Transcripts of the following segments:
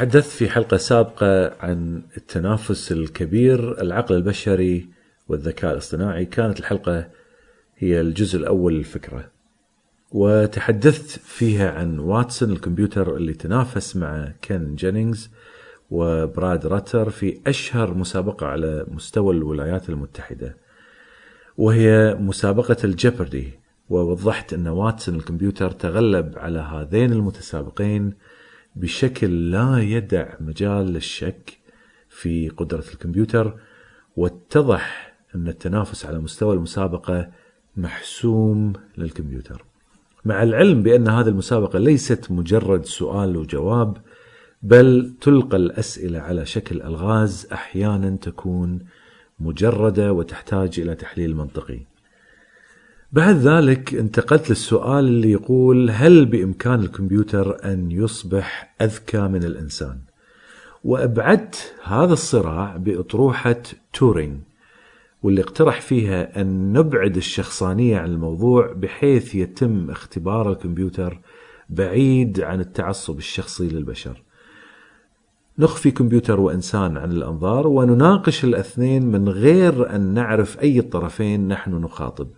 تحدثت في حلقة سابقة عن التنافس الكبير العقل البشري والذكاء الاصطناعي. كانت الحلقة هي الجزء الأول للفكرة. وتحدثت فيها عن واتسون الكمبيوتر اللي تنافس مع كين جينينجز وبراد راتر في أشهر مسابقة على مستوى الولايات المتحدة وهي مسابقة ال Jeopardy. ووضحت أن واتسون الكمبيوتر تغلب على هذين المتسابقين بشكل لا يدع مجال للشك في قدرة الكمبيوتر واتضح أن التنافس على مستوى المسابقة محسوم للكمبيوتر. مع العلم بأن هذه المسابقة ليست مجرد سؤال وجواب بل تلقى الأسئلة على شكل ألغاز أحيانا تكون مجردة وتحتاج إلى تحليل منطقي. بعد ذلك انتقلت للسؤال اللي يقول هل بإمكان الكمبيوتر أن يصبح أذكى من الإنسان؟ وأبعدت هذا الصراع بأطروحة تورينغ واللي اقترح فيها أن نبعد الشخصانية عن الموضوع بحيث يتم اختبار الكمبيوتر بعيد عن التعصب الشخصي للبشر نخفي كمبيوتر وإنسان عن الأنظار ونناقش الأثنين من غير أن نعرف أي الطرفين نحن نخاطب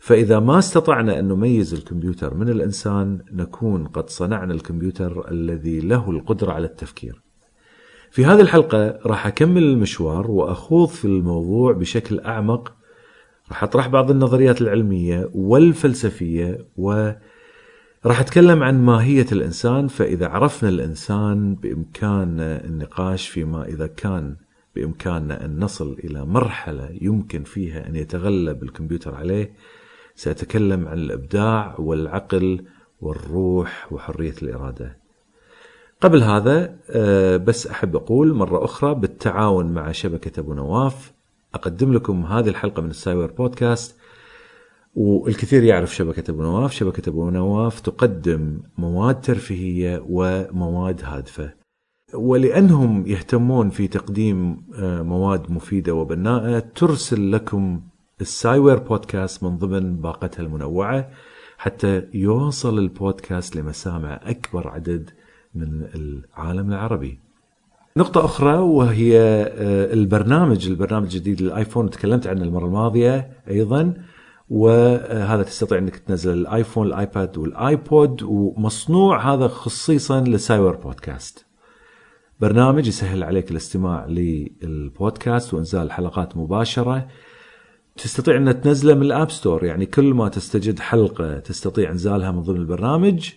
فإذا ما استطعنا أن نميز الكمبيوتر من الإنسان نكون قد صنعنا الكمبيوتر الذي له القدرة على التفكير. في هذه الحلقة راح أكمل المشوار وأخوض في الموضوع بشكل أعمق راح أطرح بعض النظريات العلمية والفلسفية و راح أتكلم عن ماهية الإنسان فإذا عرفنا الإنسان بإمكاننا النقاش فيما إذا كان بإمكاننا أن نصل إلى مرحلة يمكن فيها أن يتغلب الكمبيوتر عليه سأتكلم عن الإبداع والعقل والروح وحرية الإرادة. قبل هذا آه، بس أحب أقول مرة أخرى بالتعاون مع شبكة أبو نواف. أقدم لكم هذه الحلقة من ال SciWare Podcast. والكثير يعرف شبكة أبو نواف. شبكة أبو نواف تقدم مواد ترفيهية ومواد هادفة. ولأنهم يهتمون في تقديم آه، مواد مفيدة وبناءة ترسل لكم ال SciWare Podcast من ضمن باقتها المنوعة حتى يوصل البودكاست لمسامع أكبر عدد من العالم العربي. نقطة أخرى وهي آه، البرنامج البرنامج الجديد للآيفون. تكلمت عنه المرة الماضية أيضا وهذا تستطيع أنك تنزل الآيفون الآيباد والآيبود ومصنوع هذا خصيصا ل SciWare Podcast. برنامج يسهل عليك الاستماع للبودكاست وإنزال الحلقات مباشرة. تستطيع أن تنزله من الـ App Store يعني كل ما تستجد حلقة تستطيع إنزالها من ضمن البرنامج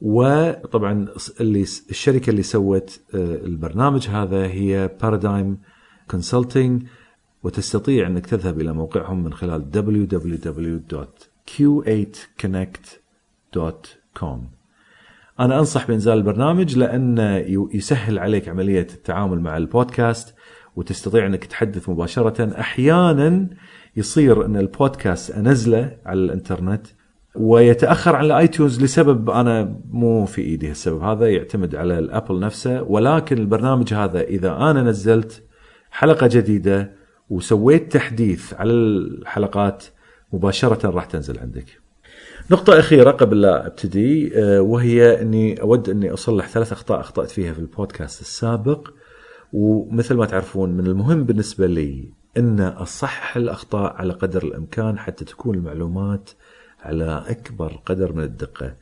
وطبعا اللي الشركة اللي سوت آه، البرنامج هذا هي Paradigm Consulting وتستطيع أنك تذهب إلى موقعهم من خلال www.q8connect.com أنا أنصح بإنزال البرنامج لأنه يسهل عليك عملية التعامل مع البودكاست وتستطيع أنك تحدث مباشرة. أحيانا يصير أن البودكاست أنزله على الإنترنت ويتأخر عن الآيتونز لسبب أنا مو في إيدي السبب هذا يعتمد على الأبل نفسه ولكن البرنامج هذا إذا أنا نزلت حلقة جديدة وسويت تحديث على الحلقات مباشرة راح تنزل عندك. نقطة أخيرة قبل لا أبتدي آه، وهي أني أود أني أصلح ثلاث أخطاء أخطأت فيها في البودكاست السابق ومثل ما تعرفون من المهم بالنسبة لي أن أصحح الأخطاء على قدر الإمكان حتى تكون المعلومات على أكبر قدر من الدقة.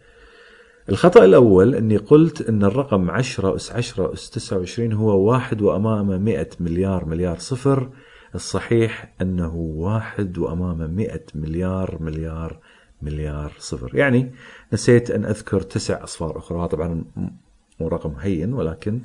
الخطأ الأول أني قلت أن الرقم 10 أس 10 أس 29 هو واحد وأمامه 100 مليار مليار صفر. الصحيح أنه واحد وأمامه 100 مليار مليار مليار صفر. يعني نسيت أن أذكر تسع أصفار أخرى. طبعا مو رقم هين ولكن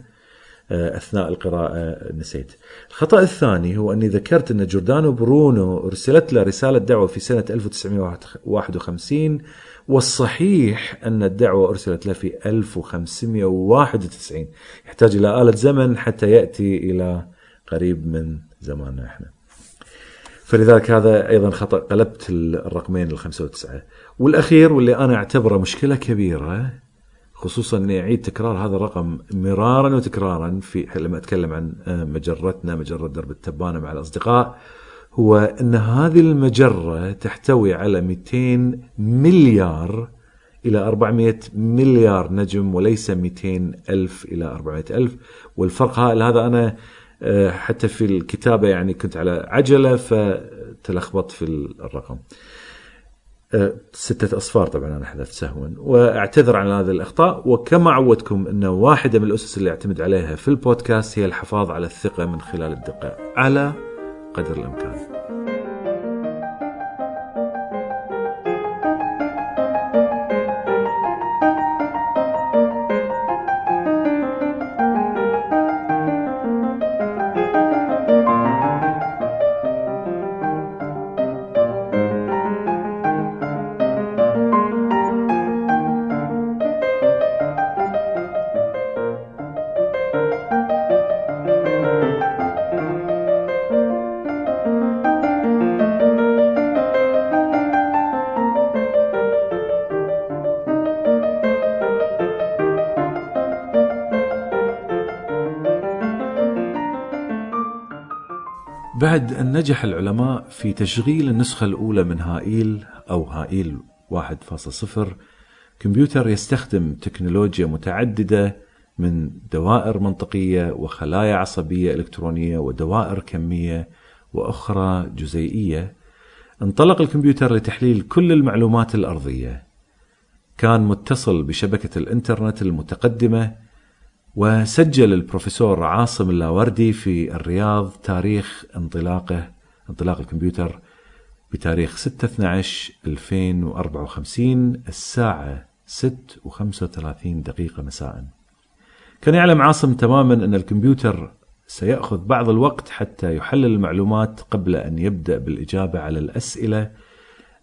آه، أثناء القراءة نسيت. الخطأ الثاني هو أني ذكرت أن جوردانو برونو أرسلت له رسالة دعوة في سنة 1951 والصحيح أن الدعوة أرسلت له في 1591 يحتاج إلى آلة زمن حتى يأتي إلى قريب من زماننا إحنا. فلذلك هذا أيضا خطأ قلبت الرقمين الخمسة وتسعه. والأخير واللي أنا أعتبره مشكلة كبيرة خصوصا إني أعيد تكرار هذا الرقم مرارا وتكرارا في لما أتكلم عن مجرتنا مجرة درب التبانة مع الأصدقاء هو أن هذه المجرة تحتوي على 200 مليار إلى 400 مليار نجم وليس 200 ألف إلى 400 ألف والفرق هذا أنا آه، حتى في الكتابة يعني كنت على عجلة فتلخبطت في الرقم. آه، ستة أصفار طبعا أنا حذفت سهوا. وأعتذر عن هذه الأخطاء وكما عودتكم أن واحدة من الأسس اللي أعتمد عليها في البودكاست هي الحفاظ على الثقة من خلال الدقة على قدر الإمكان. بعد أن نجح العلماء في تشغيل النسخة الأولى من هائيل أو هائيل 1.0 كمبيوتر يستخدم تكنولوجيا متعددة من دوائر منطقية وخلايا عصبية إلكترونية ودوائر كمية وأخرى جزيئية. انطلق الكمبيوتر لتحليل كل المعلومات الأرضية. كان متصل بشبكة الإنترنت المتقدمة وسجل البروفيسور عاصم اللاوردي في الرياض تاريخ انطلاقه انطلاق الكمبيوتر بتاريخ 6 12 2054 الساعة 6 و35 دقيقة مساء. كان يعلم عاصم تماما أن الكمبيوتر سيأخذ بعض الوقت حتى يحلل المعلومات قبل أن يبدأ بالإجابة على الأسئلة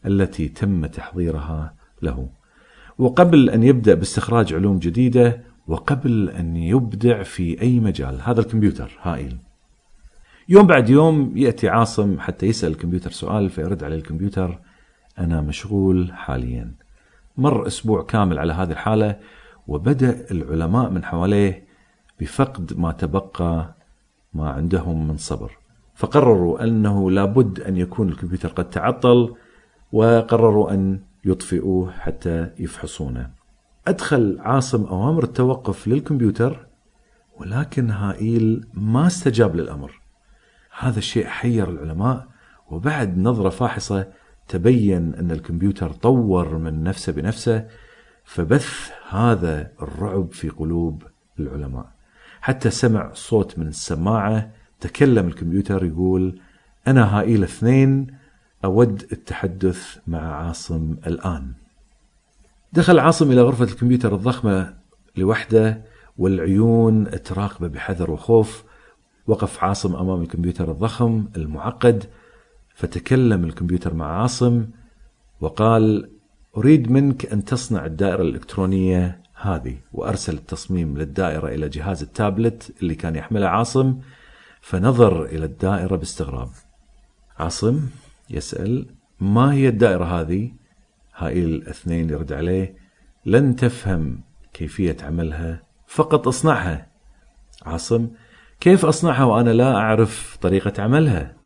التي تم تحضيرها له. وقبل أن يبدأ باستخراج علوم جديدة وقبل أن يبدع في أي مجال. هذا الكمبيوتر هائل. يوم بعد يوم يأتي عاصم حتى يسأل الكمبيوتر سؤال فيرد عليه الكمبيوتر أنا مشغول حاليا. مر أسبوع كامل على هذه الحالة وبدأ العلماء من حواليه بفقد ما تبقى ما عندهم من صبر. فقرروا أنه لابد أن يكون الكمبيوتر قد تعطل وقرروا أن يطفئوه حتى يفحصونه. أدخل عاصم أوامر التوقف للكمبيوتر ولكن هائيل ما استجاب للأمر. هذا الشيء حير العلماء وبعد نظرة فاحصة تبين أن الكمبيوتر طور من نفسه بنفسه فبث هذا الرعب في قلوب العلماء. حتى سمع صوت من السماعة تكلم الكمبيوتر يقول أنا هائيل اثنين أود التحدث مع عاصم الآن. دخل عاصم إلى غرفة الكمبيوتر الضخمة لوحده والعيون تراقبة بحذر وخوف. وقف عاصم أمام الكمبيوتر الضخم المعقد فتكلم الكمبيوتر مع عاصم وقال أريد منك أن تصنع الدائرة الإلكترونية هذه وأرسل التصميم للدائرة إلى جهاز التابلت اللي كان يحمله عاصم فنظر إلى الدائرة باستغراب. عاصم يسأل ما هي الدائرة هذه؟ هاي الاثنين يرد عليه لن تفهم كيفية عملها فقط اصنعها. عاصم كيف أصنعها وأنا لا أعرف طريقة عملها؟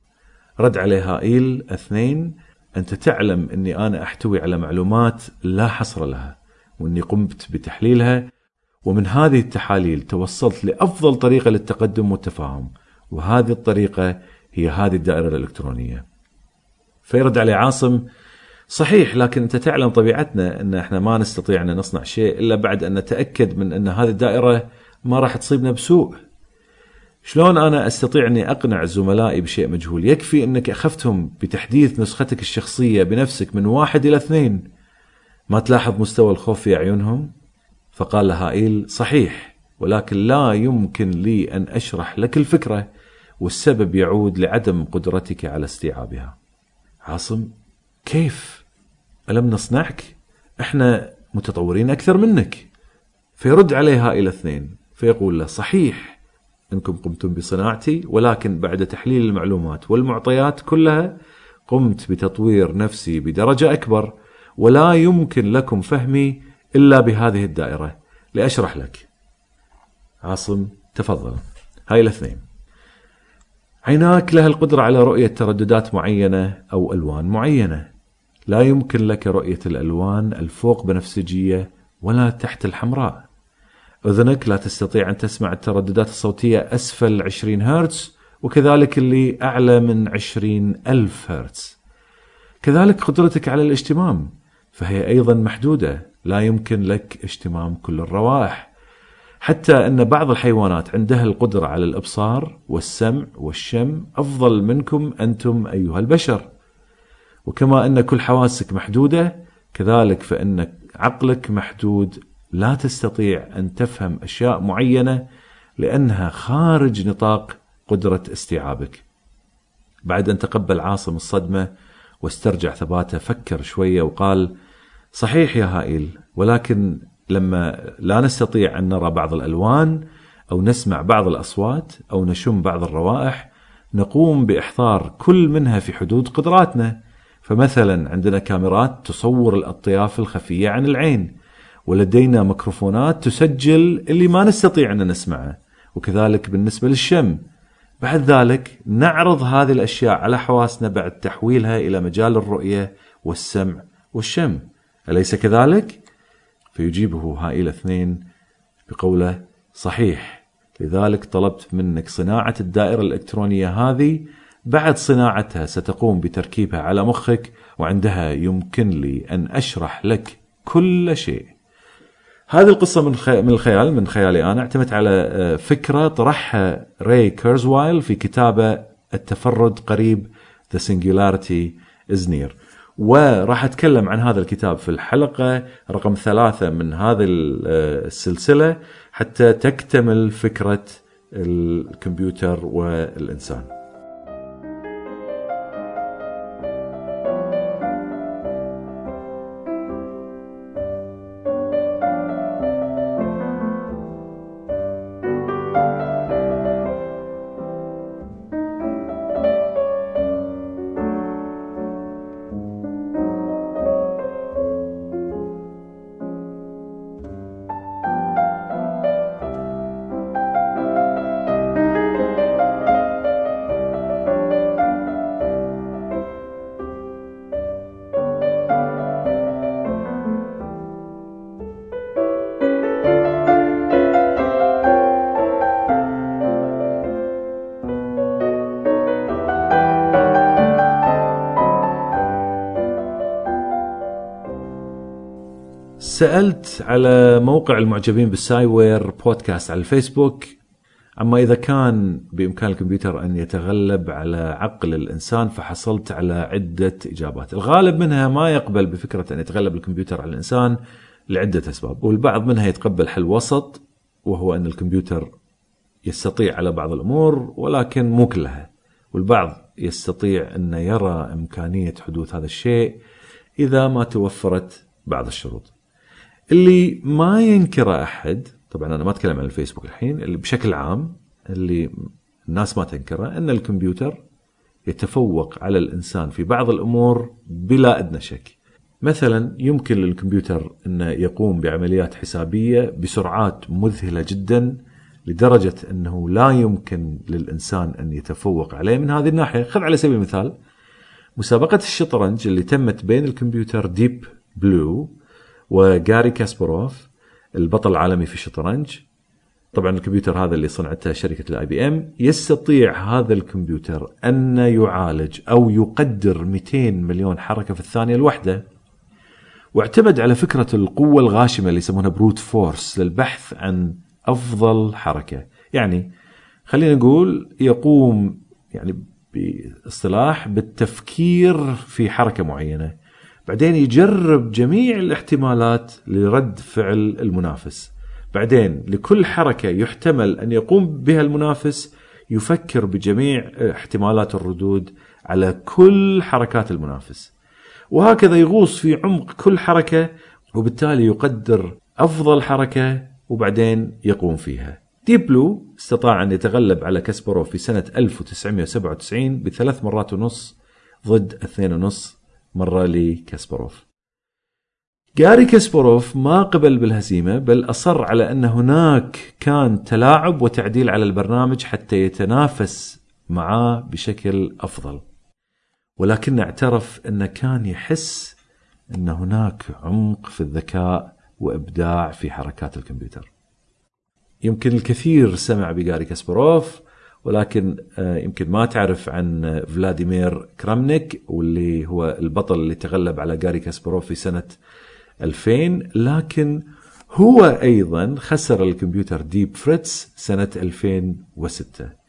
رد عليه هائيل اثنين أنت تعلم أني أنا أحتوي على معلومات لا حصر لها وأني قمت بتحليلها ومن هذه التحاليل توصلت لأفضل طريقة للتقدم والتفاهم وهذه الطريقة هي هذه الدائرة الإلكترونية. فيرد عليه عاصم صحيح لكن أنت تعلم طبيعتنا إن إحنا ما نستطيع أن نصنع شيء إلا بعد أن نتأكد من إن هذه الدائرة ما راح تصيبنا بسوء. شلون أنا أستطيع أني أقنع زملائي بشيء مجهول؟ يكفي إنك اخفتهم بتحديث نسختك الشخصية بنفسك من واحد إلى اثنين. ما تلاحظ مستوى الخوف في أعينهم؟ فقال هائيل: صحيح ولكن لا يمكن لي أن أشرح لك الفكرة والسبب يعود لعدم قدرتك على استيعابها عاصم كيف ألم نصنعك إحنا متطورين أكثر منك فيرد عليه هائل اثنين فيقول له صحيح إنكم قمتم بصناعتي ولكن بعد تحليل المعلومات والمعطيات كلها قمت بتطوير نفسي بدرجة أكبر ولا يمكن لكم فهمي إلا بهذه الدائرة لأشرح لك. عاصم تفضل. هاي الاثنين. عيناك لها القدرة على رؤية ترددات معينة أو ألوان معينة. لا يمكن لك رؤية الألوان الفوق بنفسجيه ولا تحت الحمراء. أذنك لا تستطيع أن تسمع الترددات الصوتية أسفل 20 هرتز وكذلك اللي أعلى من 20 ألف هرتز. كذلك قدرتك على الاجتمام فهي أيضا محدودة. لا يمكن لك اجتمام كل الروائح حتى أن بعض الحيوانات عندها القدرة على الإبصار والسمع والشم أفضل منكم أنتم أيها البشر. وكما أن كل حواسك محدودة كذلك فإن عقلك محدود لا تستطيع أن تفهم أشياء معينة لأنها خارج نطاق قدرة استيعابك. بعد أن تقبل عاصم الصدمة واسترجع ثباته فكر شوية وقال: صحيح يا هائل ولكن لما لا نستطيع أن نرى بعض الألوان أو نسمع بعض الأصوات أو نشم بعض الروائح نقوم بإحضار كل منها في حدود قدراتنا فمثلا عندنا كاميرات تصور الأطياف الخفية عن العين ولدينا ميكروفونات تسجل اللي ما نستطيع أن نسمعه وكذلك بالنسبة للشم. بعد ذلك نعرض هذه الأشياء على حواسنا بعد تحويلها إلى مجال الرؤية والسمع والشم. أليس كذلك؟ فيجيبه هائل اثنين بقوله صحيح. لذلك طلبت منك صناعة الدائرة الإلكترونية هذه بعد صناعتها ستقوم بتركيبها على مخك وعندها يمكن لي أن أشرح لك كل شيء. هذه القصة من من الخيال من خيالي أنا. اعتمدت على آه، فكرة طرحها ري كيرزوايل في كتابه التفرد قريب The Singularity is Near. وراح أتكلم عن هذا الكتاب في الحلقة. رقم ثلاثة من هذه آه، السلسلة حتى تكتمل فكرة الكمبيوتر والإنسان. سألت على موقع المعجبين بالسايوير بودكاست على الفيسبوك أما إذا كان بإمكان الكمبيوتر أن يتغلب على عقل الإنسان فحصلت على عدة إجابات، الغالب منها ما يقبل بفكرة أن يتغلب الكمبيوتر على الإنسان لعدة أسباب، والبعض منها يتقبل حل وسط وهو أن الكمبيوتر يستطيع على بعض الأمور ولكن مو كلها، والبعض يستطيع أن يرى إمكانية حدوث هذا الشيء إذا ما توفرت بعض الشروط. اللي ما ينكره أحد طبعا أنا ما أتكلم عن الفيسبوك الحين اللي بشكل عام اللي الناس ما تنكره أن الكمبيوتر يتفوق على الإنسان في بعض الأمور بلا أدنى شك. مثلا يمكن للكمبيوتر انه يقوم بعمليات حسابية بسرعات مذهلة جدا لدرجة أنه لا يمكن للإنسان أن يتفوق عليه من هذه الناحية، خذ على سبيل المثال مسابقة الشطرنج اللي تمت بين الكمبيوتر Deep Blue وجاري كاسبروف البطل العالمي في الشطرنج. طبعا الكمبيوتر هذا اللي صنعته شركة الـ IBM يستطيع هذا الكمبيوتر أن يعالج أو يقدر 200 مليون حركة في الثانية الواحدة. واعتمد على فكرة القوة الغاشمة اللي يسمونها brute force للبحث عن أفضل حركة. يعني خلينا نقول يقوم يعني باصطلاح بالتفكير في حركة معينة. بعدين يجرب جميع الاحتمالات لرد فعل المنافس. بعدين لكل حركة يحتمل أن يقوم بها المنافس يفكر بجميع احتمالات الردود على كل حركات المنافس. وهكذا يغوص في عمق كل حركة وبالتالي يقدر أفضل حركة وبعدين يقوم فيها. ديب بلو استطاع أن يتغلب على كاسباروف في سنة 1997 بثلاث مرات ونص ضد اثنين ونص مرة لكاسباروف جاري كاسباروف ما قبل بالهزيمة بل أصر على أن هناك كان تلاعب وتعديل على البرنامج حتى يتنافس معاه بشكل أفضل. ولكن اعترف أنه كان يحس أن هناك عمق في الذكاء وإبداع في حركات الكمبيوتر. يمكن الكثير سمع بجاري كاسباروف ولكن آه، يمكن ما تعرف عن فلاديمير كرامنيك واللي هو البطل اللي تغلب على جاري كاسباروف في سنة 2000 لكن هو أيضا خسر الكمبيوتر Deep Fritz سنة 2006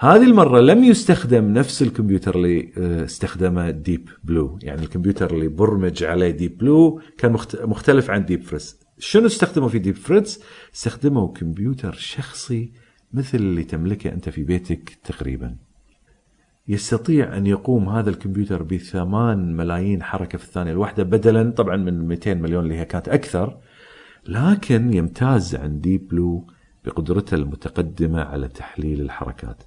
هذه المرة لم يستخدم نفس الكمبيوتر اللي آه، استخدمه Deep Blue. يعني الكمبيوتر اللي برمج عليه Deep Blue كان مختلف عن Deep Fritz شنو استخدموا في Deep Fritz استخدموا كمبيوتر شخصي مثل اللي تملكه أنت في بيتك تقريبا. يستطيع أن يقوم هذا الكمبيوتر بثمان ملايين حركة في الثانية الواحدة بدلا طبعا من 200 مليون اللي هي كانت أكثر لكن يمتاز عن ديب بلو بقدرته المتقدمة على تحليل الحركات.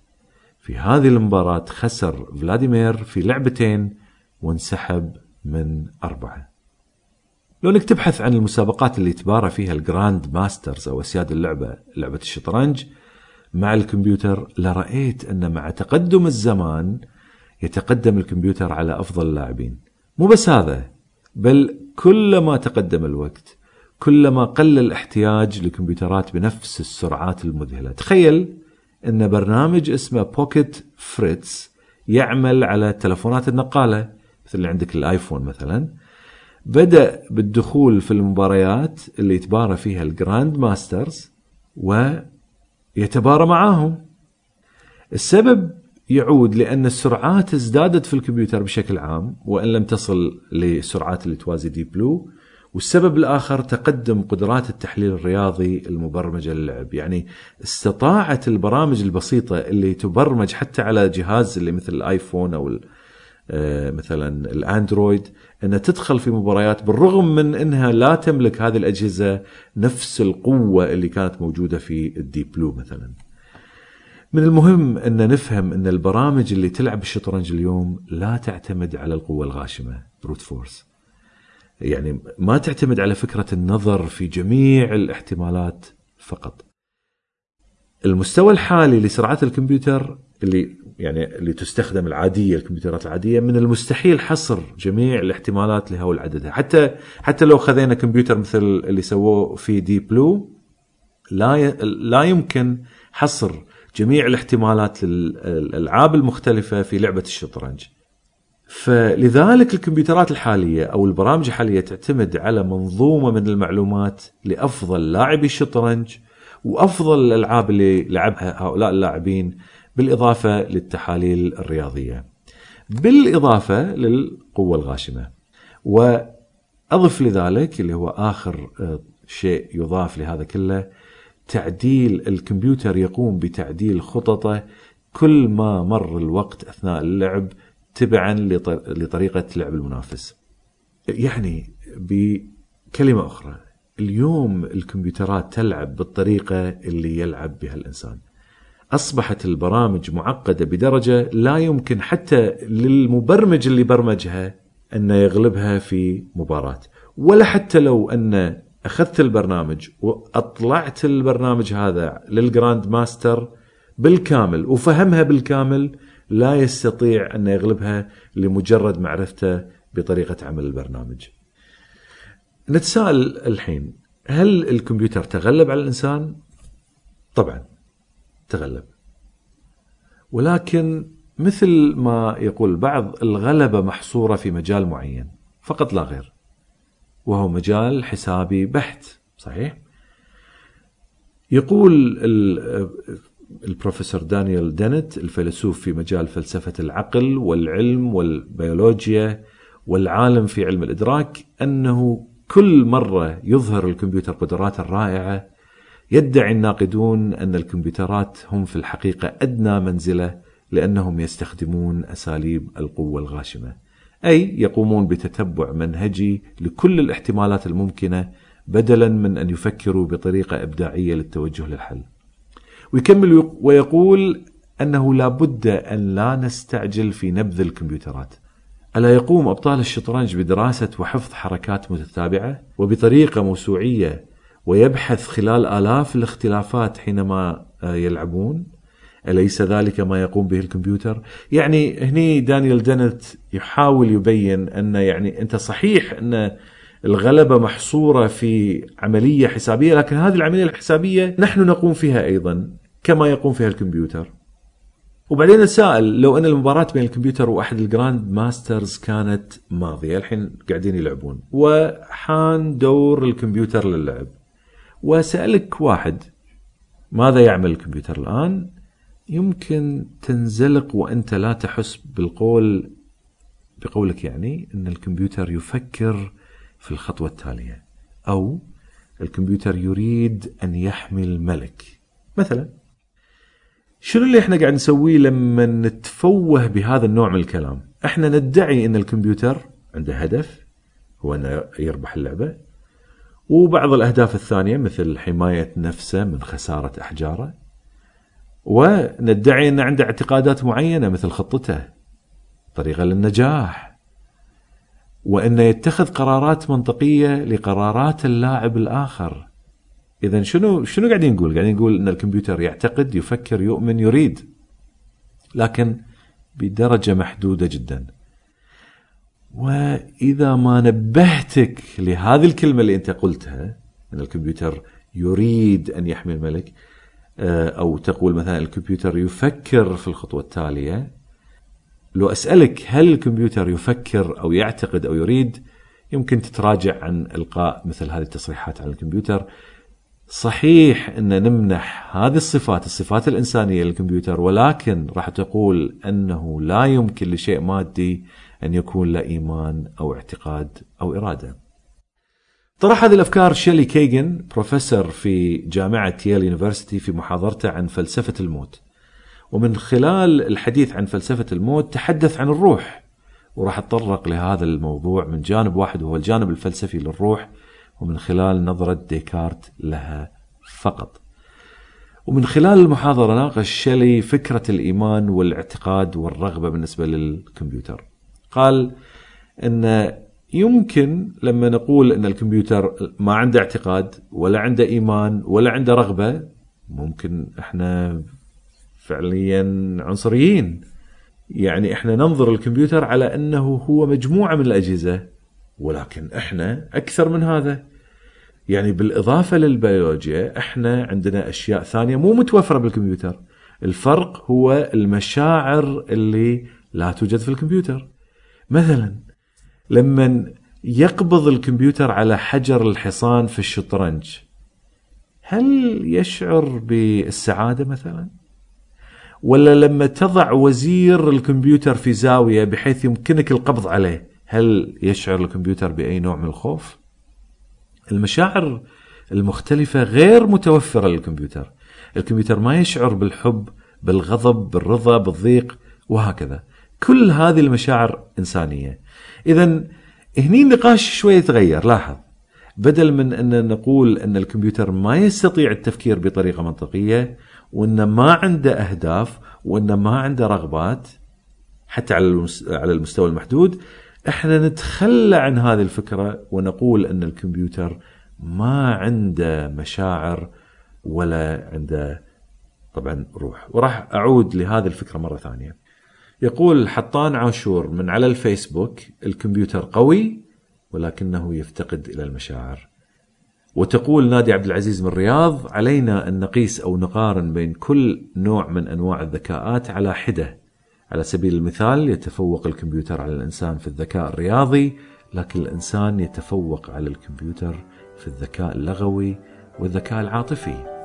في هذه المباراة خسر فلاديمير في لعبتين وانسحب من أربعة. لو إنك تبحث عن المسابقات اللي تبارى فيها الـ grand masters أو أسياد اللعبة لعبة الشطرنج مع الكمبيوتر لرأيت أن مع تقدم الزمان يتقدم الكمبيوتر على أفضل اللاعبين. مو بس هذا بل كلما تقدم الوقت كلما قل الاحتياج لكمبيوترات بنفس السرعات المذهلة. تخيل أن برنامج اسمه Pocket Fritz يعمل على تلفونات النقالة مثل اللي عندك الـ iPhone مثلا. بدأ بالدخول في المباريات اللي يتبارى فيها الـ grand masters و يتبارى معاهم. السبب يعود لأن السرعات ازدادت في الكمبيوتر بشكل عام وإن لم تصل للسرعات اللي توازي Deep Blue والسبب الآخر تقدم قدرات التحليل الرياضي المبرمجة للعب. يعني استطاعت البرامج البسيطة اللي تبرمج حتى على جهاز اللي مثل الـ iPhone أو آه، مثلا الـ Android إنها تدخل في مباريات بالرغم من إنها لا تملك هذه الأجهزة نفس القوة اللي كانت موجودة في الـ Deep Blue مثلا. من المهم إن نفهم إن البرامج اللي تلعب الشطرنج اليوم لا تعتمد على القوة الغاشمة brute force. يعني ما تعتمد على فكرة النظر في جميع الاحتمالات فقط. المستوى الحالي لسرعات الكمبيوتر اللي يعني اللي تستخدم العادية الكمبيوترات العادية من المستحيل حصر جميع الاحتمالات لهول عددها حتى حتى لو خذينا كمبيوتر مثل اللي سووه في دي بلو لا. لا يمكن حصر جميع الاحتمالات للألعاب المختلفة في لعبة الشطرنج فلذلك الكمبيوترات الحالية أو البرامج الحالية تعتمد على منظومة من المعلومات لأفضل لاعبي الشطرنج وأفضل الألعاب اللي لعبها هؤلاء اللاعبين بالإضافة للتحاليل الرياضية. بالإضافة للقوة الغاشمة. وأضف لذلك اللي هو آخر آه، شيء يضاف لهذا كله تعديل الكمبيوتر يقوم بتعديل خططه كل ما مر الوقت أثناء اللعب تبعا لطريقة لعب المنافس. يعني بكلمة أخرى اليوم الكمبيوترات تلعب بالطريقة اللي يلعب بها الإنسان. أصبحت البرامج معقدة بدرجة لا يمكن حتى للمبرمج اللي برمجها انه يغلبها في مباراة ولا حتى لو أن أخذت البرنامج وأطلعت البرنامج هذا لل grand master بالكامل وفهمها بالكامل لا يستطيع أن يغلبها لمجرد معرفته بطريقة عمل البرنامج. نتساءل الحين هل الكمبيوتر تغلب على الإنسان؟ طبعا تغلب ولكن مثل ما يقول البعض الغلبة محصورة في مجال معين فقط لا غير وهو مجال حسابي بحت صحيح؟ يقول البروفيسور دانيال دينت الفيلسوف في مجال فلسفة العقل والعلم والبيولوجيا والعالم في علم الإدراك أنه كل مرة يظهر الكمبيوتر قدراته الرائعة يدعي الناقدون أن الكمبيوترات هم في الحقيقة أدنى منزلة لأنهم يستخدمون أساليب القوة الغاشمة أي يقومون بتتبع منهجي لكل الاحتمالات الممكنة بدلا من أن يفكروا بطريقة إبداعية للتوجه للحل. ويكمل ويقول أنه لا بد أن لا نستعجل في نبذ الكمبيوترات. ألا يقوم أبطال الشطرنج بدراسة وحفظ حركات متتابعة وبطريقة موسوعية ويبحث خلال آلاف الاختلافات حينما آه، يلعبون. أليس ذلك ما يقوم به الكمبيوتر؟ يعني هني دانيال دينت يحاول يبين أن يعني أنت صحيح أن الغلبة محصورة في عملية حسابية لكن هذه العملية الحسابية نحن نقوم فيها أيضا كما يقوم فيها الكمبيوتر. وبعدين السائل لو أن المباراة بين الكمبيوتر وأحد الـ grand masters كانت ماضية الحين قاعدين يلعبون. وحان دور الكمبيوتر للعب. وسالك واحد ماذا يعمل الكمبيوتر الآن يمكن تنزلق وأنت لا تحس بالقول بقولك يعني إن الكمبيوتر يفكر في الخطوة التالية أو الكمبيوتر يريد أن يحمي الملك مثلا شنو اللي إحنا قاعد نسويه لما نتفوه بهذا النوع من الكلام؟ إحنا ندعي إن الكمبيوتر عنده هدف هو إنه يربح اللعبة وبعض الأهداف الثانية مثل حماية نفسه من خسارة أحجاره وندعي أن عنده اعتقادات معينة مثل خطته طريقة للنجاح وانه يتخذ قرارات منطقية لقرارات اللاعب الآخر اذا شنو شنو قاعدين نقول؟ قاعدين نقول أن الكمبيوتر يعتقد يفكر يؤمن يريد لكن بدرجة محدودة جدا. وإذا ما نبهتك لهذه الكلمة اللي أنت قلتها إن الكمبيوتر يريد أن يحمي الملك آه، أو تقول مثلا الكمبيوتر يفكر في الخطوة التالية لو أسألك هل الكمبيوتر يفكر أو يعتقد أو يريد يمكن تتراجع عن إلقاء مثل هذه التصريحات عن الكمبيوتر. صحيح أن نمنح هذه الصفات الصفات الإنسانية للكمبيوتر ولكن راح تقول أنه لا يمكن لشيء مادي أن يكون له إيمان أو اعتقاد أو إرادة. طرح هذه الأفكار شيلي كيجن بروفيسور في جامعة Yale University في محاضرته عن فلسفة الموت. ومن خلال الحديث عن فلسفة الموت تحدث عن الروح وراح أتطرق لهذا الموضوع من جانب واحد وهو الجانب الفلسفي للروح ومن خلال نظرة ديكارت لها فقط ومن خلال المحاضرة ناقش شيلي فكرة الإيمان والاعتقاد والرغبة بالنسبة للكمبيوتر قال أن يمكن لما نقول أن الكمبيوتر ما عنده اعتقاد ولا عنده إيمان ولا عنده رغبة ممكن إحنا فعليا عنصريين. يعني إحنا ننظر الكمبيوتر على إنه هو مجموعة من الأجهزة ولكن إحنا أكثر من هذا. يعني بالإضافة للبيولوجيا إحنا عندنا أشياء ثانية مو متوفرة بالكمبيوتر. الفرق هو المشاعر اللي لا توجد في الكمبيوتر. مثلا لما يقبض الكمبيوتر على حجر الحصان في الشطرنج هل يشعر بالسعادة مثلا؟ ولا لما تضع وزير الكمبيوتر في زاوية بحيث يمكنك القبض عليه هل يشعر الكمبيوتر بأي نوع من الخوف؟ المشاعر المختلفة غير متوفرة للكمبيوتر. الكمبيوتر ما يشعر بالحب بالغضب بالرضا بالضيق وهكذا. كل هذه المشاعر إنسانية. إذا هني النقاش شوي يتغير لاحظ. بدل من أن نقول أن الكمبيوتر ما يستطيع التفكير بطريقة منطقية وأن ما عنده أهداف وأن ما عنده رغبات حتى على على المستوى المحدود إحنا نتخلى عن هذه الفكرة ونقول أن الكمبيوتر ما عنده مشاعر ولا عنده طبعا روح. وراح أعود لهذه الفكرة مرة ثانية. يقول حطان عاشور من على الفيسبوك الكمبيوتر قوي ولكنه يفتقد إلى المشاعر. وتقول نادي عبد العزيز من الرياض علينا أن نقيس أو نقارن بين كل نوع من أنواع الذكاءات على حدة على سبيل المثال يتفوق الكمبيوتر على الإنسان في الذكاء الرياضي لكن الإنسان يتفوق على الكمبيوتر في الذكاء اللغوي والذكاء العاطفي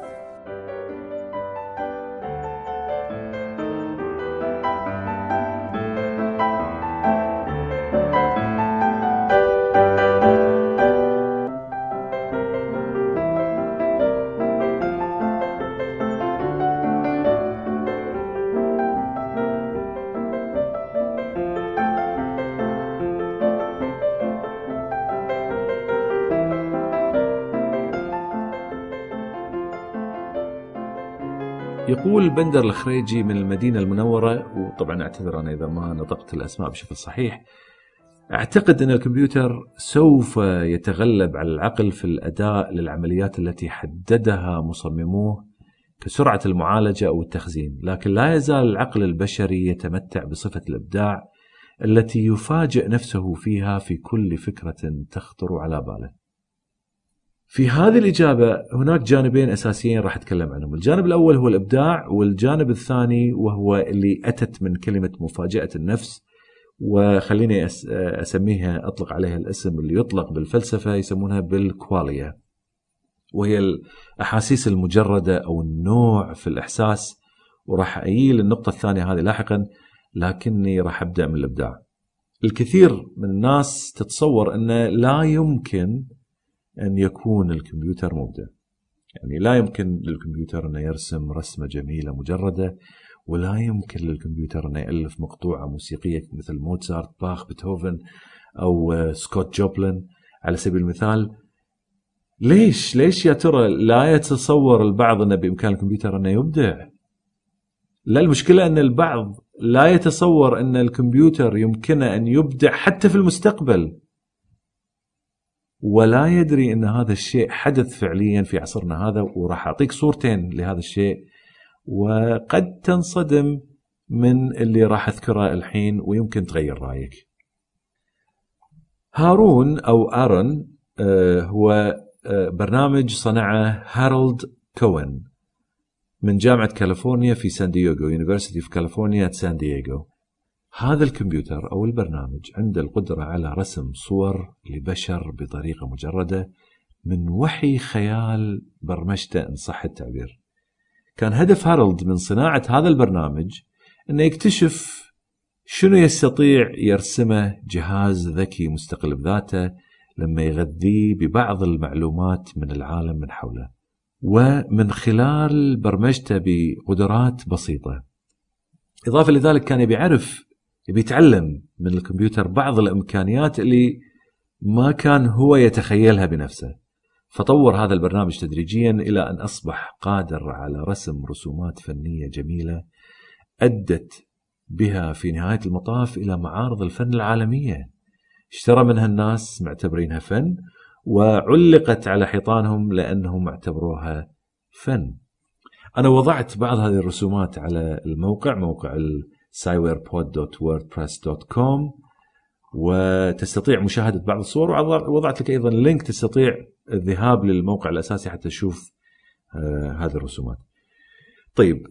بندر الخريجي من المدينة المنورة وطبعا أعتذر أنا إذا ما نطقت الأسماء بشكل صحيح. أعتقد أن الكمبيوتر سوف يتغلب على العقل في الأداء للعمليات التي حددها مصمموه كسرعة المعالجة أو التخزين لكن لا يزال العقل البشري يتمتع بصفة الإبداع التي يفاجئ نفسه فيها في كل فكرة تخطر على باله. في هذه الإجابة هناك جانبين أساسيين راح أتكلم عنهم. الجانب الأول هو الإبداع والجانب الثاني وهو اللي أتت من كلمة مفاجأة النفس. وخليني أسميها أطلق عليها الاسم اللي يطلق بالفلسفة يسمونها بالكواليا. وهي الأحاسيس المجردة أو النوع في الإحساس. وراح أيل النقطة الثانية هذه لاحقا لكني راح أبدأ من الإبداع. الكثير من الناس تتصور أنه لا يمكن أن يكون الكمبيوتر مبدع. يعني لا يمكن للكمبيوتر أنه يرسم رسمة جميلة مجردة ولا يمكن للكمبيوتر أنه يألف مقطوعة موسيقية مثل موتسارت باخ بيتهوفن أو سكوت جوبلن. على سبيل المثال ليش؟ ليش يا ترى لا يتصور البعض أن بإمكان الكمبيوتر أنه يبدع؟ لا المشكلة أن البعض لا يتصور أن الكمبيوتر يمكنه أن يبدع حتى في المستقبل. ولا يدري إن هذا الشيء حدث فعليا في عصرنا هذا وراح أعطيك صورتين لهذا الشيء وقد تنصدم من اللي راح أذكره الحين ويمكن تغير رأيك. هارون أو أرون آه، هو آه، برنامج صنعه هارولد كوين من جامعة كاليفورنيا في سان دييغو University في كاليفورنيا سان دييغو هذا الكمبيوتر أو البرنامج عنده القدرة على رسم صور لبشر بطريقة مجردة من وحي خيال برمجته إن صح التعبير. كان هدف هارولد من صناعة هذا البرنامج أنه يكتشف شنو يستطيع يرسمه جهاز ذكي مستقل بذاته لما يغذيه ببعض المعلومات من العالم من حوله ومن خلال برمجته بقدرات بسيطة. إضافة لذلك كان يبي يعرف يبي يتعلم من الكمبيوتر بعض الإمكانيات اللي ما كان هو يتخيلها بنفسه. فطور هذا البرنامج تدريجيا إلى أن أصبح قادر على رسم رسومات فنية جميلة أدت بها في نهاية المطاف إلى معارض الفن العالمية. اشترى منها الناس معتبرينها فن وعلقت على حيطانهم لأنهم اعتبروها فن. أنا وضعت بعض هذه الرسومات على الموقع موقع cyberpod.wordpress.com وتستطيع مشاهدة بعض الصور ووضعت لك أيضا لينك تستطيع الذهاب للموقع الأساسي حتى تشوف آه هذه الرسومات. طيب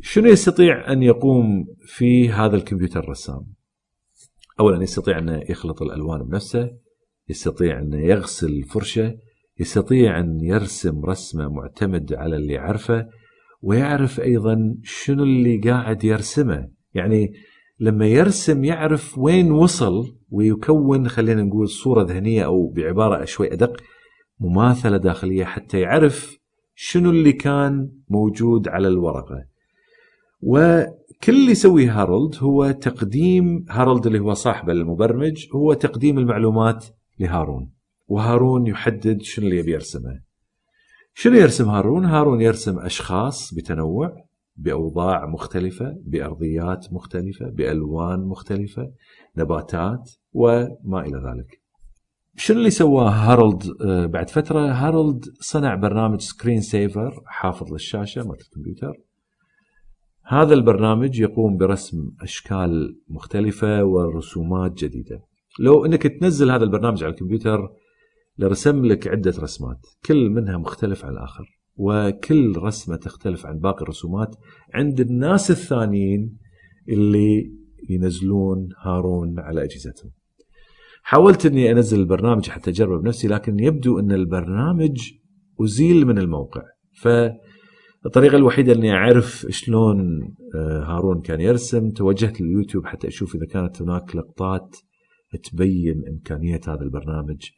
شنو يستطيع أن يقوم في هذا الكمبيوتر الرسام؟ أولا يستطيع أن يخلط الألوان بنفسه يستطيع أن يغسل الفرشة يستطيع أن يرسم رسمة معتمد على اللي يعرفه ويعرف أيضا شنو اللي قاعد يرسمه. يعني لما يرسم يعرف وين وصل ويكون خلينا نقول صورة ذهنية أو بعبارة شوي أدق مماثلة داخلية حتى يعرف شنو اللي كان موجود على الورقة. وكل اللي يسويه هارولد هو تقديم هارولد اللي هو صاحب المبرمج هو تقديم المعلومات لهارون. وهارون يحدد شنو اللي يبي يرسمه. شنو يرسم هارون؟ هارون يرسم أشخاص بتنوع. بأوضاع مختلفة بأرضيات مختلفة بألوان مختلفة نباتات وما إلى ذلك. شنو اللي سواه هارولد آه، بعد فترة؟ هارولد صنع برنامج screen saver حافظ للشاشة مالت الكمبيوتر. هذا البرنامج يقوم برسم أشكال مختلفة ورسومات جديدة. لو إنك تنزل هذا البرنامج على الكمبيوتر لرسم لك عدة رسمات، كل منها مختلف عن الآخر. وكل رسمة تختلف عن باقي الرسومات عند الناس الثانيين اللي ينزلون هارون على أجهزتهم. حاولت إني أنزل البرنامج حتى أجربه بنفسي لكن يبدو إن البرنامج أزيل من الموقع فالطريقة الوحيدة إني أعرف شلون آه، هارون كان يرسم توجهت لليوتيوب حتى أشوف إذا كانت هناك لقطات تبين إمكانية هذا البرنامج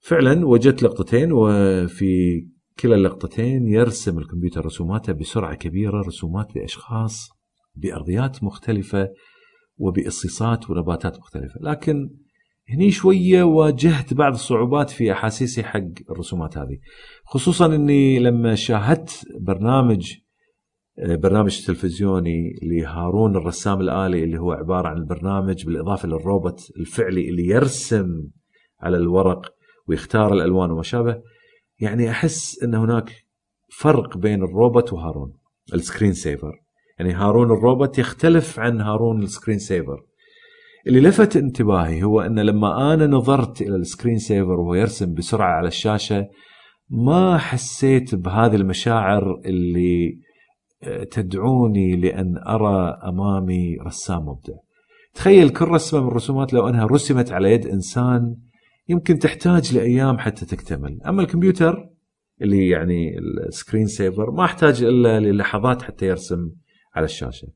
فعلا وجدت لقطتين وفي كلا اللقطتين يرسم الكمبيوتر رسوماته بسرعة كبيرة رسومات لأشخاص بأرضيات مختلفة وبإصيصات ونباتات مختلفة. لكن هني شوية واجهت بعض الصعوبات في أحاسيسي حق الرسومات هذه. خصوصا أني لما شاهدت برنامج آه، برنامج تلفزيوني لهارون الرسام الآلي اللي هو عبارة عن البرنامج بالإضافة للروبوت الفعلي اللي يرسم على الورق ويختار الألوان وما شابه يعني أحس أن هناك فرق بين الروبوت وهارون الـ screen saver. يعني هارون الروبوت يختلف عن هارون الـ screen saver. اللي لفت انتباهي هو أن لما أنا نظرت إلى الـ screen saver وهو يرسم بسرعة على الشاشة ما حسيت بهذه المشاعر اللي آه، تدعوني لأن أرى أمامي رسام مبدع. تخيل كل رسمة من الرسومات لو أنها رسمت على يد إنسان يمكن تحتاج لأيام حتى تكتمل. أما الكمبيوتر اللي يعني السكرين سيفر ما أحتاج إلا للحظات حتى يرسم على الشاشة.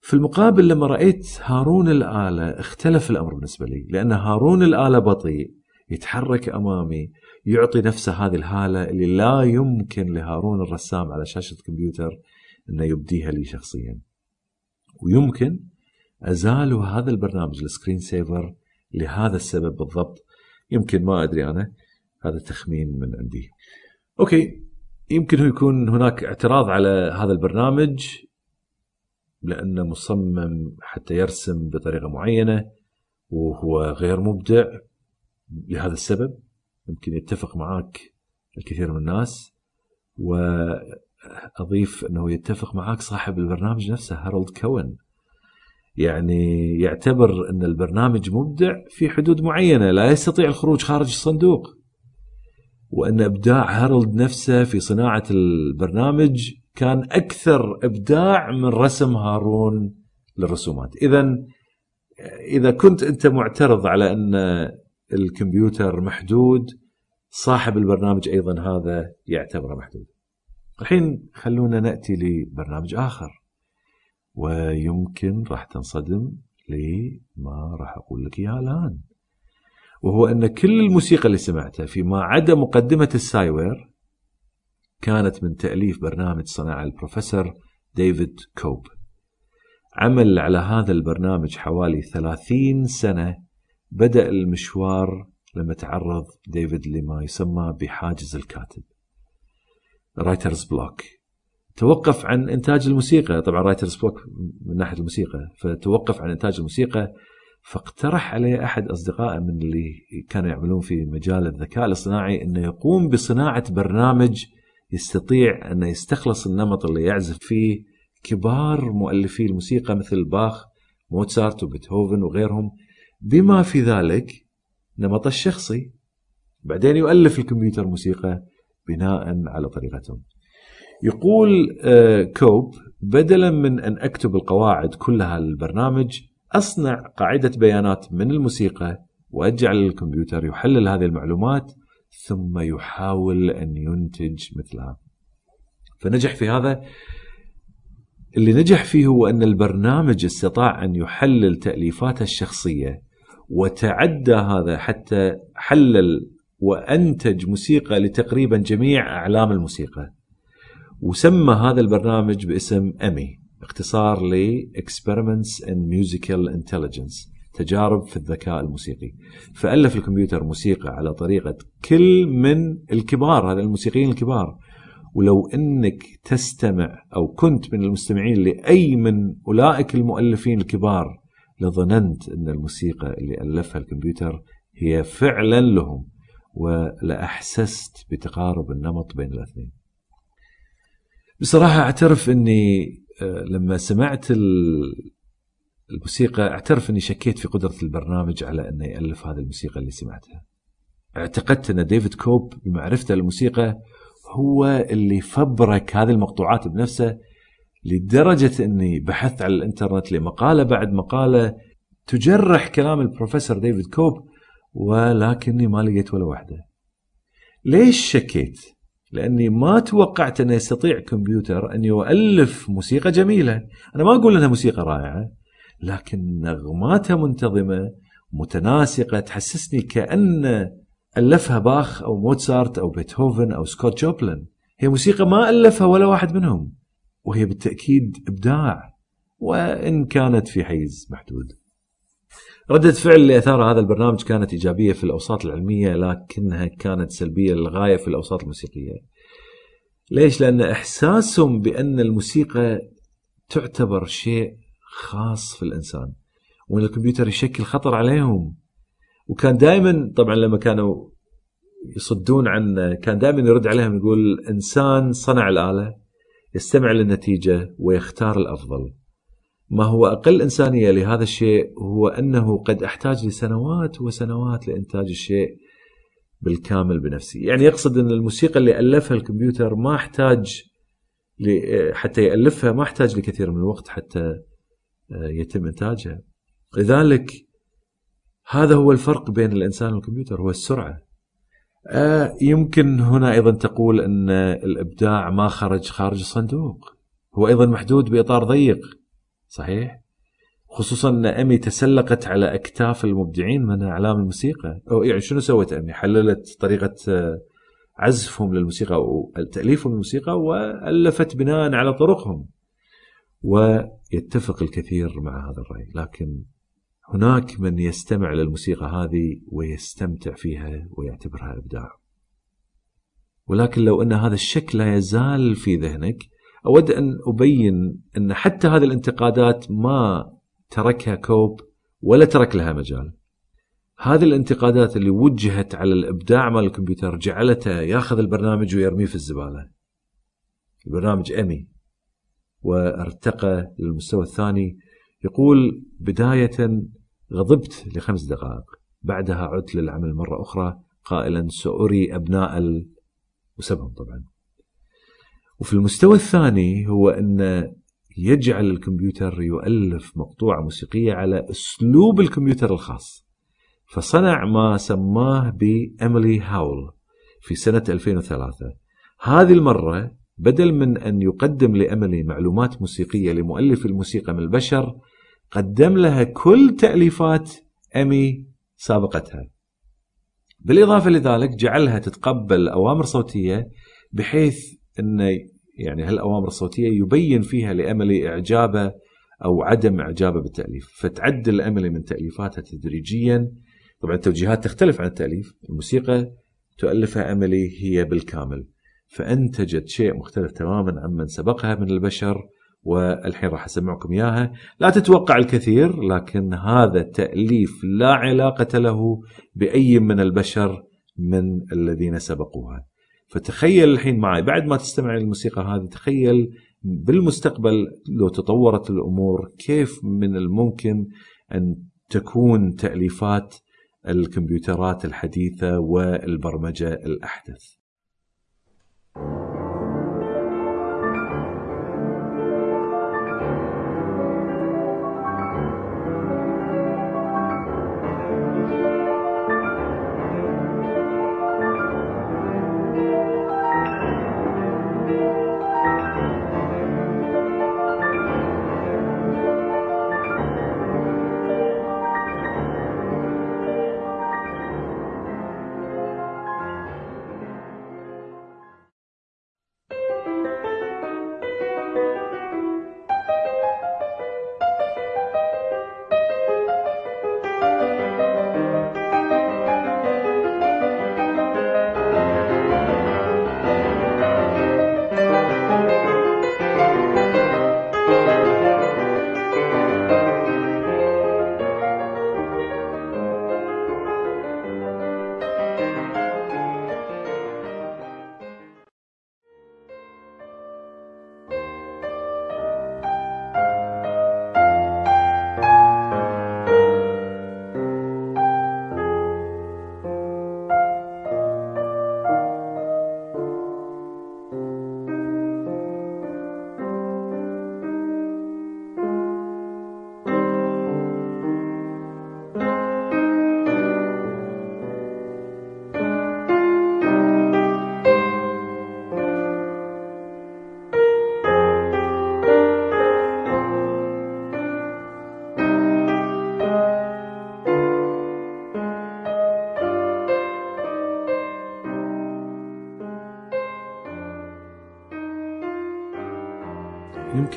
في المقابل لما رأيت هارون الآلة اختلف الأمر بالنسبة لي لأن هارون الآلة بطيء يتحرك أمامي يعطي نفسه هذه الهالة اللي لا يمكن لهارون الرسام على شاشة الكمبيوتر أنه يبديها لي شخصيا. ويمكن أزال هذا البرنامج ال screen saver لهذا السبب بالضبط يمكن ما أدري أنا. هذا تخمين من عندي. okay يمكن يكون هناك اعتراض على هذا البرنامج لأنه مصمم حتى يرسم بطريقة معينة وهو غير مبدع لهذا السبب. يمكن يتفق معك الكثير من الناس وأضيف أنه يتفق معك صاحب البرنامج نفسه هارولد كوين. يعني يعتبر أن البرنامج مبدع في حدود معينة لا يستطيع الخروج خارج الصندوق. وأن إبداع هارولد نفسه في صناعة البرنامج كان أكثر إبداع من رسم هارون للرسومات. إذا إذا كنت أنت معترض على أن الكمبيوتر محدود صاحب البرنامج أيضا هذا يعتبره محدود. الحين خلونا نأتي لبرنامج آخر. ويمكن راح تنصدم لما راح أقول لك اياه الآن. وهو أن كل الموسيقى اللي سمعتها فيما عدا مقدمة السايوير كانت من تأليف برنامج صنع البروفيسور ديفيد كوب. عمل على هذا البرنامج حوالي 30 سنة بدأ المشوار لما تعرض ديفيد لما يسمى بحاجز الكاتب writer's block توقف عن إنتاج الموسيقى. طبعا writer's block من ناحية الموسيقى. فتوقف عن إنتاج الموسيقى فاقترح عليه أحد أصدقائه من اللي كانوا يعملون في مجال الذكاء الاصطناعي إنه يقوم بصناعة برنامج يستطيع إنه يستخلص النمط اللي يعزف فيه كبار مؤلفي الموسيقى مثل باخ موتسارت وبيتهوفن وغيرهم. بما في ذلك نمط الشخصي. بعدين يؤلف الكمبيوتر موسيقى بناء على طريقتهم. يقول آه، كوب بدلا من أن أكتب القواعد كلها للبرنامج أصنع قاعدة بيانات من الموسيقى وأجعل الكمبيوتر يحلل هذه المعلومات ثم يحاول أن ينتج مثلها. فنجح في هذا. اللي نجح فيه هو أن البرنامج استطاع أن يحلل تأليفاته الشخصية وتعدى هذا حتى حلل وأنتج موسيقى لتقريبا جميع أعلام الموسيقى. وسمى هذا البرنامج باسم امي اختصار ل Experiments in Musical Intelligence تجارب في الذكاء الموسيقي فألف الكمبيوتر موسيقى على طريقة كل من الكبار هذا الموسيقيين الكبار ولو إنك تستمع أو كنت من المستمعين لأي من أولئك المؤلفين الكبار لظننت أن الموسيقى اللي ألفها الكمبيوتر هي فعلا لهم ولأحسست بتقارب النمط بين الأثنين. بصراحة أعترف إني آه، لما سمعت الموسيقى أعترف إني شكيت في قدرة البرنامج على انه يالف هذه الموسيقى اللي سمعتها. اعتقدت إن ديفيد كوب بمعرفته للموسيقى هو اللي فبرك هذه المقطوعات بنفسه لدرجة أني بحثت على الإنترنت لمقالة بعد مقالة تجرح كلام البروفيسور ديفيد كوب ولكني ما لقيت ولا واحدة ليش شكيت؟ لأني ما توقعت أنه يستطيع كمبيوتر أن يؤلف موسيقى جميلة. أنا ما أقول أنها موسيقى رائعة لكن نغماتها منتظمة متناسقة تحسسني كأن ألفها باخ أو موتسارت أو بيتهوفن أو سكوت جوبلن. هي موسيقى ما ألفها ولا واحد منهم وهي بالتأكيد إبداع وإن كانت في حيز محدود. ردة فعل اللي أثارها هذا البرنامج كانت إيجابية في الأوساط العلمية لكنها كانت سلبية للغاية في الأوساط الموسيقية. ليش؟ لأن إحساسهم بأن الموسيقى تعتبر شيء خاص في الإنسان وأن الكمبيوتر يشكل خطر عليهم. وكان دائما طبعا لما كانوا يصدون عن كان دائما يرد عليهم يقول الإنسان صنع الآلة يستمع للنتيجة ويختار الأفضل. ما هو أقل إنسانية لهذا الشيء هو أنه قد أحتاج لسنوات وسنوات لإنتاج الشيء بالكامل بنفسي يعني يقصد أن الموسيقى اللي ألفها الكمبيوتر ما أحتاج حتى يألفها ما أحتاج لكثير من الوقت حتى آه، يتم إنتاجها. لذلك هذا هو الفرق بين الإنسان والكمبيوتر هو السرعة. آه، يمكن هنا أيضا تقول أن الإبداع ما خرج خارج الصندوق هو أيضا محدود بإطار ضيق. صحيح؟ خصوصا أن أمي تسلقت على أكتاف المبدعين من إعلام الموسيقى أو يعني شنو سوت أمي؟ حللت طريقة آه، عزفهم للموسيقى أو تأليفهم للموسيقى وألفت بناء على طرقهم. ويتفق الكثير مع هذا الرأي، لكن هناك من يستمع للموسيقى هذه ويستمتع فيها ويعتبرها إبداع. ولكن لو أن هذا الشك لا يزال في ذهنك أود أن أبين أن حتى هذه الانتقادات ما تركها كوب ولا ترك لها مجال. هذه الانتقادات اللي وجهت على الإبداع مال الكمبيوتر جعلته ياخذ البرنامج ويرميه في الزبالة. البرنامج امي وارتقى للمستوى الثاني. يقول بداية غضبت لخمس دقائق. بعدها عدت للعمل مرة أخرى. قائلا سأري أبناء ال... وسبهم طبعا. وفي المستوى الثاني هو أن يجعل الكمبيوتر يؤلف مقطوعة موسيقية على أسلوب الكمبيوتر الخاص. فصنع ما سماه بإيميلي هاول في سنة 2003 هذه المرة بدل من أن يقدم لإيميلي معلومات موسيقية لمؤلف الموسيقى من البشر قدم لها كل تأليفات أمي سابقتها. بالإضافة لذلك جعلها تتقبل أوامر صوتية بحيث أن يعني هالأوامر الصوتية يبين فيها لاملي اعجابه أو عدم اعجابه بالتأليف. فتعدل املي من تأليفاتها تدريجيا. طبعا التوجيهات تختلف عن التأليف. الموسيقى تؤلفها أملي هي بالكامل. فانتجت شيء مختلف تماما عمن سبقها من البشر والحين راح أسمعكم إياها. لا تتوقع الكثير لكن هذا تأليف لا علاقة له بأي من البشر من الذين سبقوها. فتخيل الحين معي بعد ما تستمع للموسيقى هذه تخيل بالمستقبل لو تطورت الأمور كيف من الممكن أن تكون تأليفات الكمبيوترات الحديثة والبرمجة الأحدث.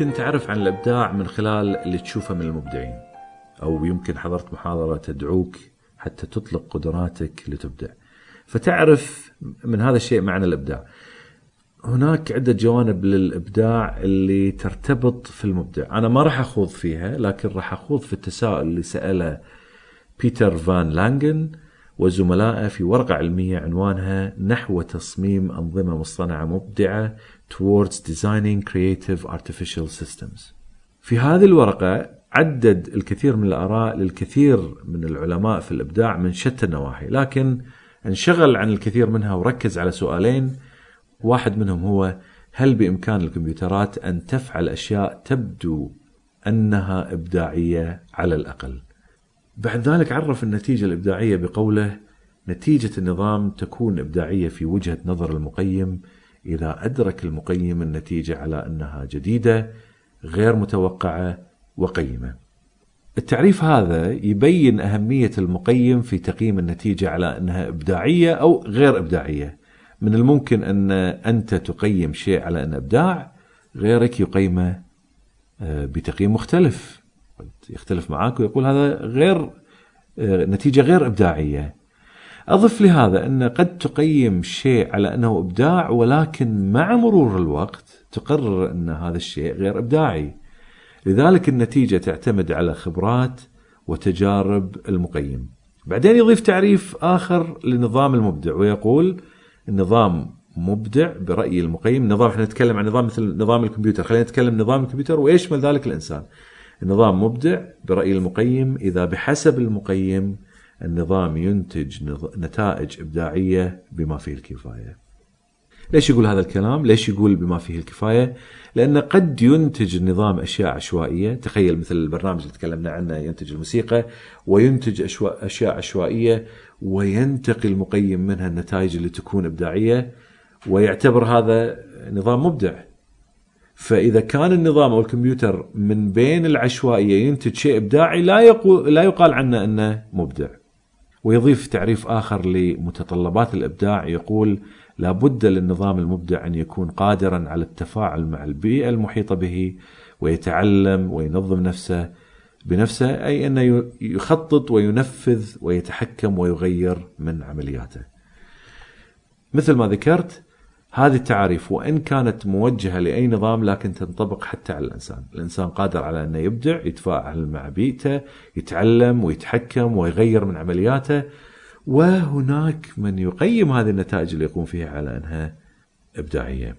يمكن تعرف عن الإبداع من خلال اللي تشوفه من المبدعين. أو يمكن حضرت محاضرة تدعوك حتى تطلق قدراتك لتبدع. فتعرف من هذا الشيء معنى الإبداع. هناك عدة جوانب للإبداع اللي ترتبط في المبدع. أنا ما راح أخوض فيها لكن راح أخوض في التساؤل اللي سأله بيتر فان لانجن وزملائه في ورقة علمية عنوانها نحو تصميم أنظمة مصطنعة مبدعة towards designing creative artificial systems. في هذه الورقة عدد الكثير من الآراء للكثير من العلماء في الإبداع من شتى النواحي لكن انشغل عن الكثير منها وركز على سؤالين. واحد منهم هو هل بإمكان الكمبيوترات أن تفعل أشياء تبدو أنها إبداعية على الأقل؟ بعد ذلك عرف النتيجة الإبداعية بقوله نتيجة النظام تكون إبداعية في وجهة نظر المقيم إذا أدرك المقيم النتيجة على أنها جديدة غير متوقعة وقيمة. التعريف هذا يبين أهمية المقيم في تقييم النتيجة على أنها إبداعية أو غير إبداعية. من الممكن أن أنت تقيم شيء على أنه إبداع غيرك يقيمه آه، بتقييم مختلف. يختلف معك ويقول هذا غير آه، نتيجة غير إبداعية. أضف لهذا أن قد تقيم شيء على أنه إبداع ولكن مع مرور الوقت تقرر أن هذا الشيء غير إبداعي. لذلك النتيجة تعتمد على خبرات وتجارب المقيم. بعدين يضيف تعريف آخر لنظام المبدع ويقول النظام مبدع برأي المقيم. نظام إحنا نتكلم عن نظام مثل نظام الكمبيوتر. خلينا نتكلم نظام الكمبيوتر ويشمل ذلك الإنسان. النظام مبدع برأي المقيم إذا بحسب المقيم النظام ينتج نتائج إبداعية بما فيه الكفاية ليش يقول هذا الكلام؟ ليش يقول بما فيه الكفاية؟ لأن قد ينتج النظام أشياء عشوائية تخيل مثل البرنامج اللي تكلمنا عنه ينتج الموسيقى وينتج أشياء عشوائية وينتقي المقيم منها النتائج اللي تكون إبداعية ويعتبر هذا نظام مبدع فإذا كان النظام أو الكمبيوتر من بين العشوائيه ينتج شيء إبداعي لا يقول لا يقال عنه أنه مبدع. ويضيف تعريف آخر لمتطلبات الإبداع يقول لابد للنظام المبدع أن يكون قادرا على التفاعل مع البيئة المحيطة به ويتعلم وينظم نفسه بنفسه أي أنه يخطط وينفذ ويتحكم ويغير من عملياته. مثل ما ذكرت هذه التعاريف وإن كانت موجهة لأي نظام لكن تنطبق حتى على الإنسان، الإنسان قادر على أنه يبدع، يتفاعل مع بيئته، يتعلم ويتحكم ويغير من عملياته وهناك من يقيم هذه النتائج اللي يقوم فيها على أنها إبداعية.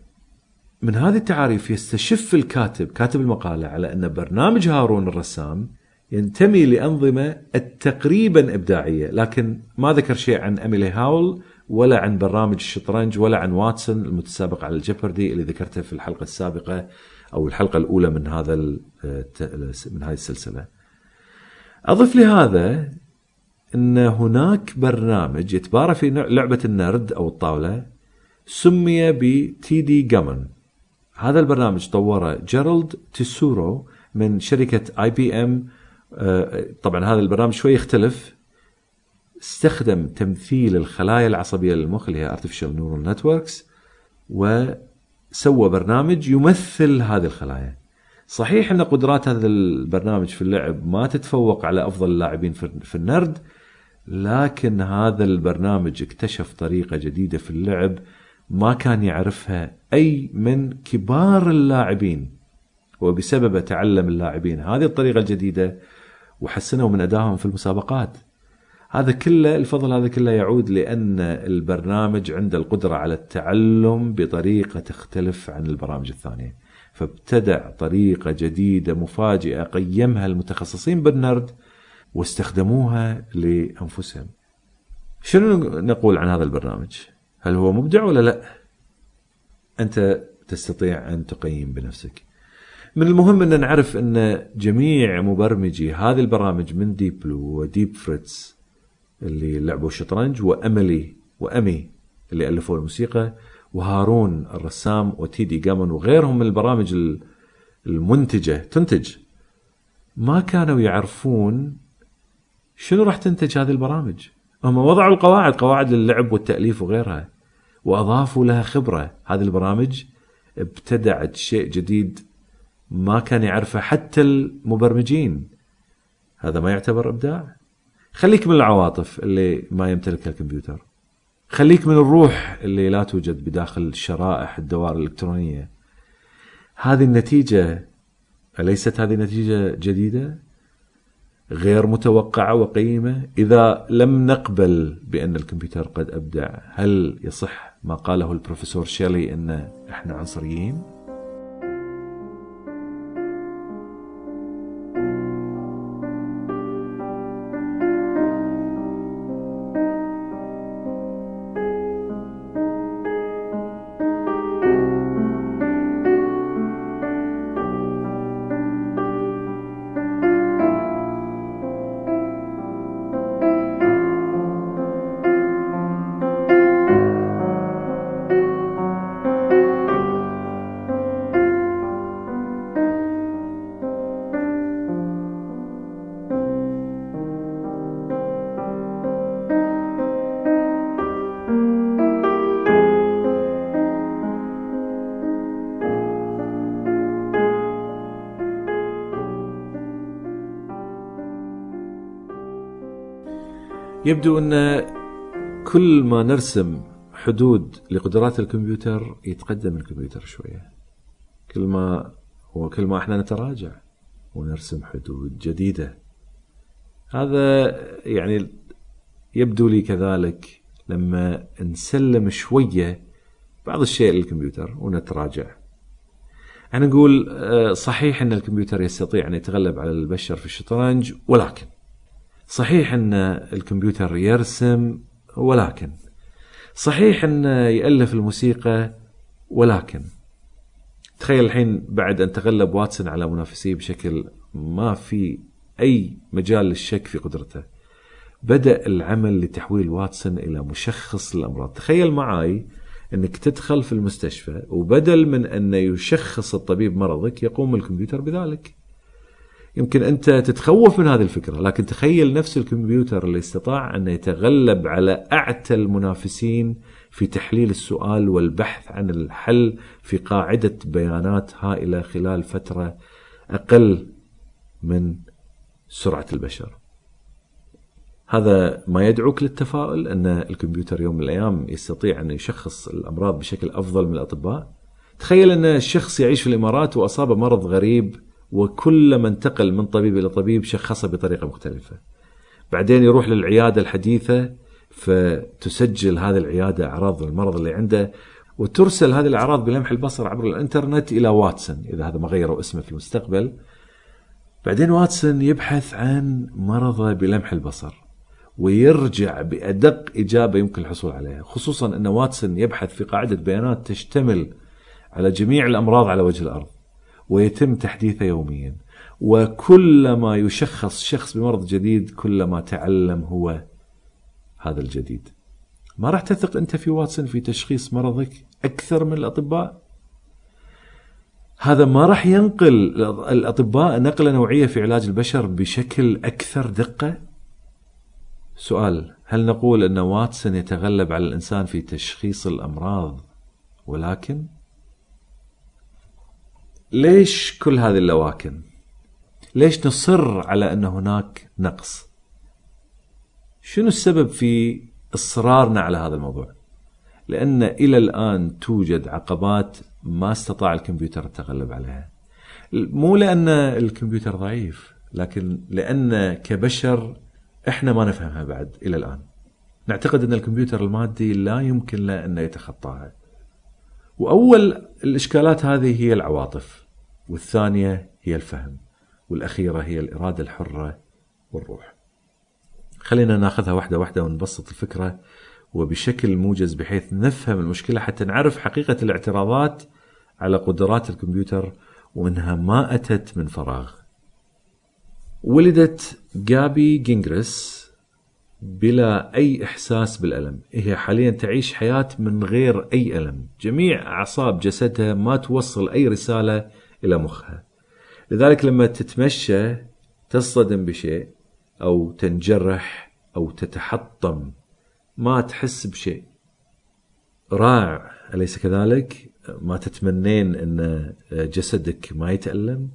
من هذه التعاريف يستشف الكاتب كاتب المقالة على أن برنامج هارون الرسام ينتمي لأنظمة تقريبا إبداعية، لكن ما ذكر شيء عن أميلي هاول ولا عن برامج الشطرنج ولا عن واتسون المتسابق على الجيبردي اللي ذكرته في الحلقة السابقة أو الحلقة الأولى من هذا من هذه السلسلة. أضف لهذا إن هناك برنامج يتبارى في لعبة النرد أو الطاولة سمي ب TD-Gammon. هذا البرنامج طوره جيرالد تيسورو من شركة IBM طبعا هذا البرنامج شوي يختلف استخدم تمثيل الخلايا العصبية للمخ اللي هي Artificial Neural Networks وسوى برنامج يمثل هذه الخلايا. صحيح إن قدرات هذا البرنامج في اللعب ما تتفوق على أفضل اللاعبين في النرد لكن هذا البرنامج اكتشف طريقة جديدة في اللعب ما كان يعرفها أي من كبار اللاعبين وبسببه تعلم اللاعبين هذه الطريقة الجديدة وحسنوا من أدائهم في المسابقات. هذا كله الفضل هذا كله يعود لأن البرنامج عنده القدرة على التعلم بطريقة تختلف عن البرامج الثانية. فابتدع طريقة جديدة مفاجئة قيمها المتخصصين بالنرد واستخدموها لأنفسهم. شنو نقول عن هذا البرنامج؟ هل هو مبدع ولا لا؟ أنت تستطيع أن تقيم بنفسك. من المهم أن نعرف أن جميع مبرمجي هذه البرامج من Deep Blue و Deep Fritz اللي لعبوا الشطرنج واميلي وامي اللي ألفوا الموسيقى وهارون الرسام وتيدي جامون وغيرهم من البرامج المنتجة تنتج. ما كانوا يعرفون شنو راح تنتج هذه البرامج. هم وضعوا القواعد قواعد اللعب والتأليف وغيرها وأضافوا لها خبرة. هذه البرامج ابتدعت شيء جديد ما كان يعرفه حتى المبرمجين. هذا ما يعتبر إبداع. خليك من العواطف اللي ما يمتلكها الكمبيوتر. خليك من الروح اللي لا توجد بداخل شرائح الدوائر الإلكترونية. هذه النتيجة أليست هذه نتيجة جديدة؟ غير متوقعة وقيمة؟ إذا لم نقبل بأن الكمبيوتر قد أبدع هل يصح ما قاله البروفيسور شيلي أن إحنا عنصريين؟ يبدو أن كل ما نرسم حدود لقدرات الكمبيوتر يتقدم الكمبيوتر شوية. كل ما هو كل ما إحنا نتراجع ونرسم حدود جديدة. هذا يعني يبدو لي كذلك لما نسلم شوية بعض الشيء للكمبيوتر ونتراجع. إحنا نقول آه، صحيح أن الكمبيوتر يستطيع أن يتغلب على البشر في الشطرنج ولكن صحيح أن الكمبيوتر يرسم ولكن. صحيح انه يألف الموسيقى ولكن. تخيل الحين بعد أن تغلب واتسون على منافسيه بشكل ما في أي مجال للشك في قدرته. بدأ العمل لتحويل واتسون إلى مشخص للأمراض. تخيل معي أنك تدخل في المستشفى وبدل من أن يشخص الطبيب مرضك يقوم الكمبيوتر بذلك. يمكن أنت تتخوف من هذه الفكرة لكن تخيل نفس الكمبيوتر اللي استطاع أن يتغلب على أعتى المنافسين في تحليل السؤال والبحث عن الحل في قاعدة بيانات هائلة خلال فترة أقل من سرعة البشر. هذا ما يدعوك للتفاؤل أن الكمبيوتر يوم من الأيام يستطيع أن يشخص الأمراض بشكل أفضل من الأطباء. تخيل أن الشخص يعيش في الإمارات واصابه مرض غريب وكلما انتقل من طبيب إلى طبيب شخصه بطريقة مختلفة. بعدين يروح للعيادة الحديثة فتسجل هذه العيادة أعراض المرض اللي عنده وترسل هذه الأعراض بلمح البصر عبر الإنترنت إلى واتسون إذا هذا ما غيروا اسمه في المستقبل. بعدين واتسون يبحث عن مرضه بلمح البصر ويرجع بأدق إجابة يمكن الحصول عليها، خصوصا أن واتسون يبحث في قاعدة بيانات تشتمل على جميع الأمراض على وجه الأرض. ويتم تحديثه يوميا. وكلما يشخص شخص بمرض جديد كلما تعلم هو هذا الجديد. ما راح تثق أنت في واتسون في تشخيص مرضك أكثر من الأطباء؟ هذا ما راح ينقل الأطباء نقلة نوعية في علاج البشر بشكل أكثر دقة؟ سؤال هل نقول أن واتسون يتغلب على الإنسان في تشخيص الأمراض؟ ولكن ليش كل هذه اللواكن؟ ليش نصر على أن هناك نقص؟ شنو السبب في إصرارنا على هذا الموضوع؟ لأن إلى الآن توجد عقبات ما استطاع الكمبيوتر التغلب عليها. مو لأن الكمبيوتر ضعيف، لكن لأن كبشر إحنا ما نفهمها بعد إلى الآن. نعتقد أن الكمبيوتر المادي لا يمكن له انه يتخطاها. وأول الإشكالات هذه هي العواطف. والثانية هي الفهم والأخيرة هي الإرادة الحرة والروح. خلينا ناخذها واحدة واحدة ونبسط الفكرة وبشكل موجز بحيث نفهم المشكلة حتى نعرف حقيقة الاعتراضات على قدرات الكمبيوتر وإنها ما أتت من فراغ. ولدت جابي جينغريس بلا أي إحساس بالألم، هي حاليا تعيش حياة من غير أي ألم، جميع أعصاب جسدها ما توصل أي رسالة إلى مخها. لذلك لما تتمشى تصطدم بشيء أو تنجرح أو تتحطم ما تحس بشيء. رائع. أليس كذلك؟ ما تتمنين أن جسدك ما يتألم؟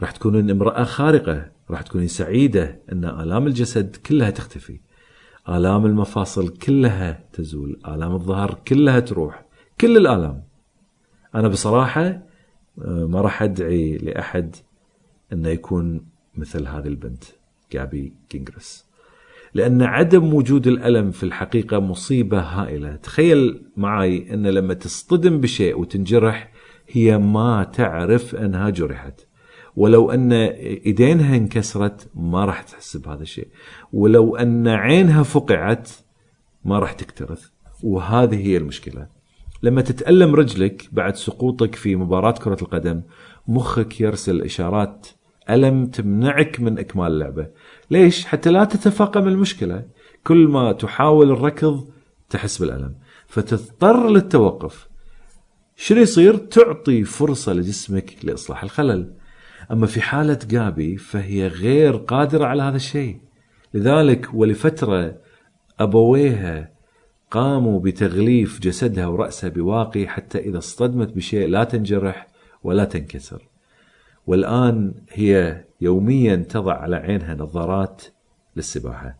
راح تكونين امرأة خارقة راح تكونين سعيدة أن آلام الجسد كلها تختفي. آلام المفاصل كلها تزول آلام الظهر كلها تروح كل الآلام. أنا بصراحة ما راح أدعي لأحد أنه يكون مثل هذه البنت جابي كينغرس لأن عدم وجود الألم في الحقيقة مصيبة هائلة. تخيل معي أن لما تصطدم بشيء وتنجرح هي ما تعرف أنها جرحت. ولو أن إيدينها انكسرت ما راح تحس بهذا الشيء. ولو أن عينها فقعت ما راح تكترث. وهذه هي المشكلة. لما تتألم رجلك بعد سقوطك في مباراة كرة القدم مخك يرسل إشارات ألم تمنعك من إكمال اللعبة. ليش؟ حتى لا تتفاقم المشكلة. كل ما تحاول الركض تحس بالألم. فتضطر للتوقف. شنو يصير؟ تعطي فرصة لجسمك لإصلاح الخلل. أما في حالة جابي فهي غير قادرة على هذا الشيء. لذلك ولفترة أبويها قاموا بتغليف جسدها ورأسها بواقي حتى إذا اصطدمت بشيء لا تنجرح ولا تنكسر. والآن هي يوميا تضع على عينها نظارات للسباحة.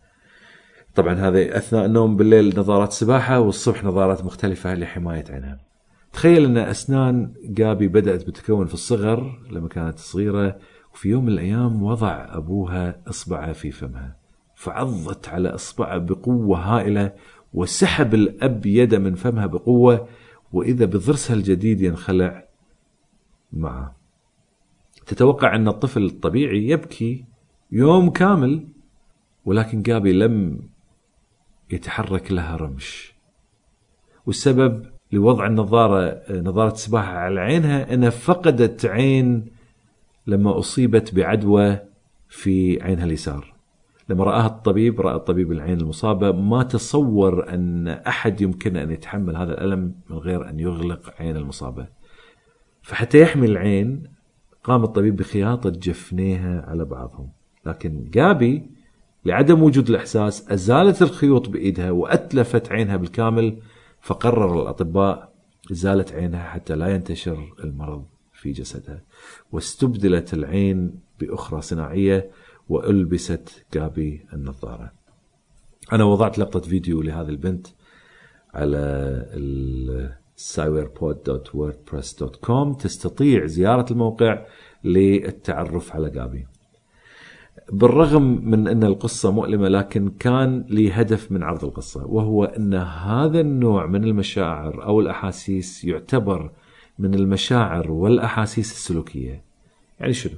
طبعا هذا أثناء النوم بالليل نظارات سباحة والصبح نظارات مختلفة لحماية عينها. تخيل أن أسنان جابي بدأت بتكون في الصغر لما كانت صغيرة وفي يوم من الأيام وضع أبوها إصبعه في فمها. فعضت على إصبعه بقوة هائلة وسحب الأب يده من فمها بقوة وإذا بضرسها الجديد ينخلع معه. تتوقع أن الطفل الطبيعي يبكي يوم كامل ولكن جابي لم يتحرك لها رمش. والسبب لوضع النظارة نظارة السباحة على عينها أنها فقدت عين لما أصيبت بعدوى في عينها اليسار. لما رآها الطبيب رأى الطبيب العين المصابة ما تصور أن أحد يمكن أن يتحمل هذا الألم من غير أن يغلق عين المصابة. فحتى يحمي العين قام الطبيب بخياطة جفنيها على بعضهم. لكن جابي لعدم وجود الإحساس أزالت الخيوط بإيدها وأتلفت عينها بالكامل فقرر الأطباء إزالة عينها حتى لا ينتشر المرض في جسدها. واستبدلت العين بأخرى صناعية وألبست جابي النظارة. أنا وضعت لقطة فيديو لهذه البنت على cyberpod.wordpress.com تستطيع زيارة الموقع للتعرف على جابي بالرغم من أن القصة مؤلمة لكن كان لي هدف من عرض القصة وهو أن هذا النوع من المشاعر أو الأحاسيس يعتبر من المشاعر والأحاسيس السلوكية. يعني شنو؟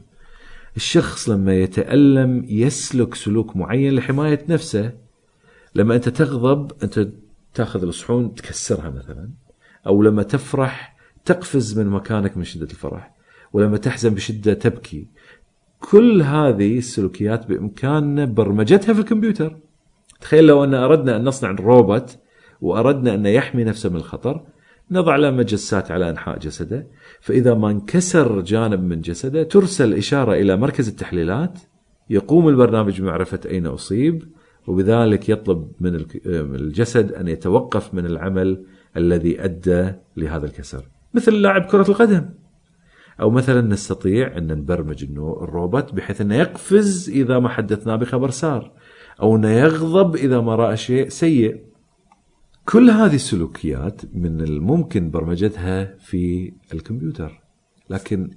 الشخص لما يتألم يسلك سلوك معين لحماية نفسه. لما أنت تغضب أنت تأخذ الصحون تكسرها مثلا. أو لما تفرح تقفز من مكانك من شدة الفرح. ولما تحزن بشدة تبكي. كل هذه السلوكيات بإمكاننا برمجتها في الكمبيوتر. تخيل لو أن أردنا أن نصنع روبوت وأردنا أن يحمي نفسه من الخطر نضع له مجسات على أنحاء جسده فإذا ما انكسر جانب من جسده ترسل إشارة إلى مركز التحليلات يقوم البرنامج بمعرفة أين أصيب وبذلك يطلب من الجسد أن يتوقف من العمل الذي أدى لهذا الكسر. مثل لاعب كرة القدم. أو مثلا نستطيع أن نبرمج الروبوت بحيث أنه يقفز إذا ما حدثناه بخبر سار أو أنه يغضب إذا ما رأى شيء سيء. كل هذه السلوكيات من الممكن برمجتها في الكمبيوتر. لكن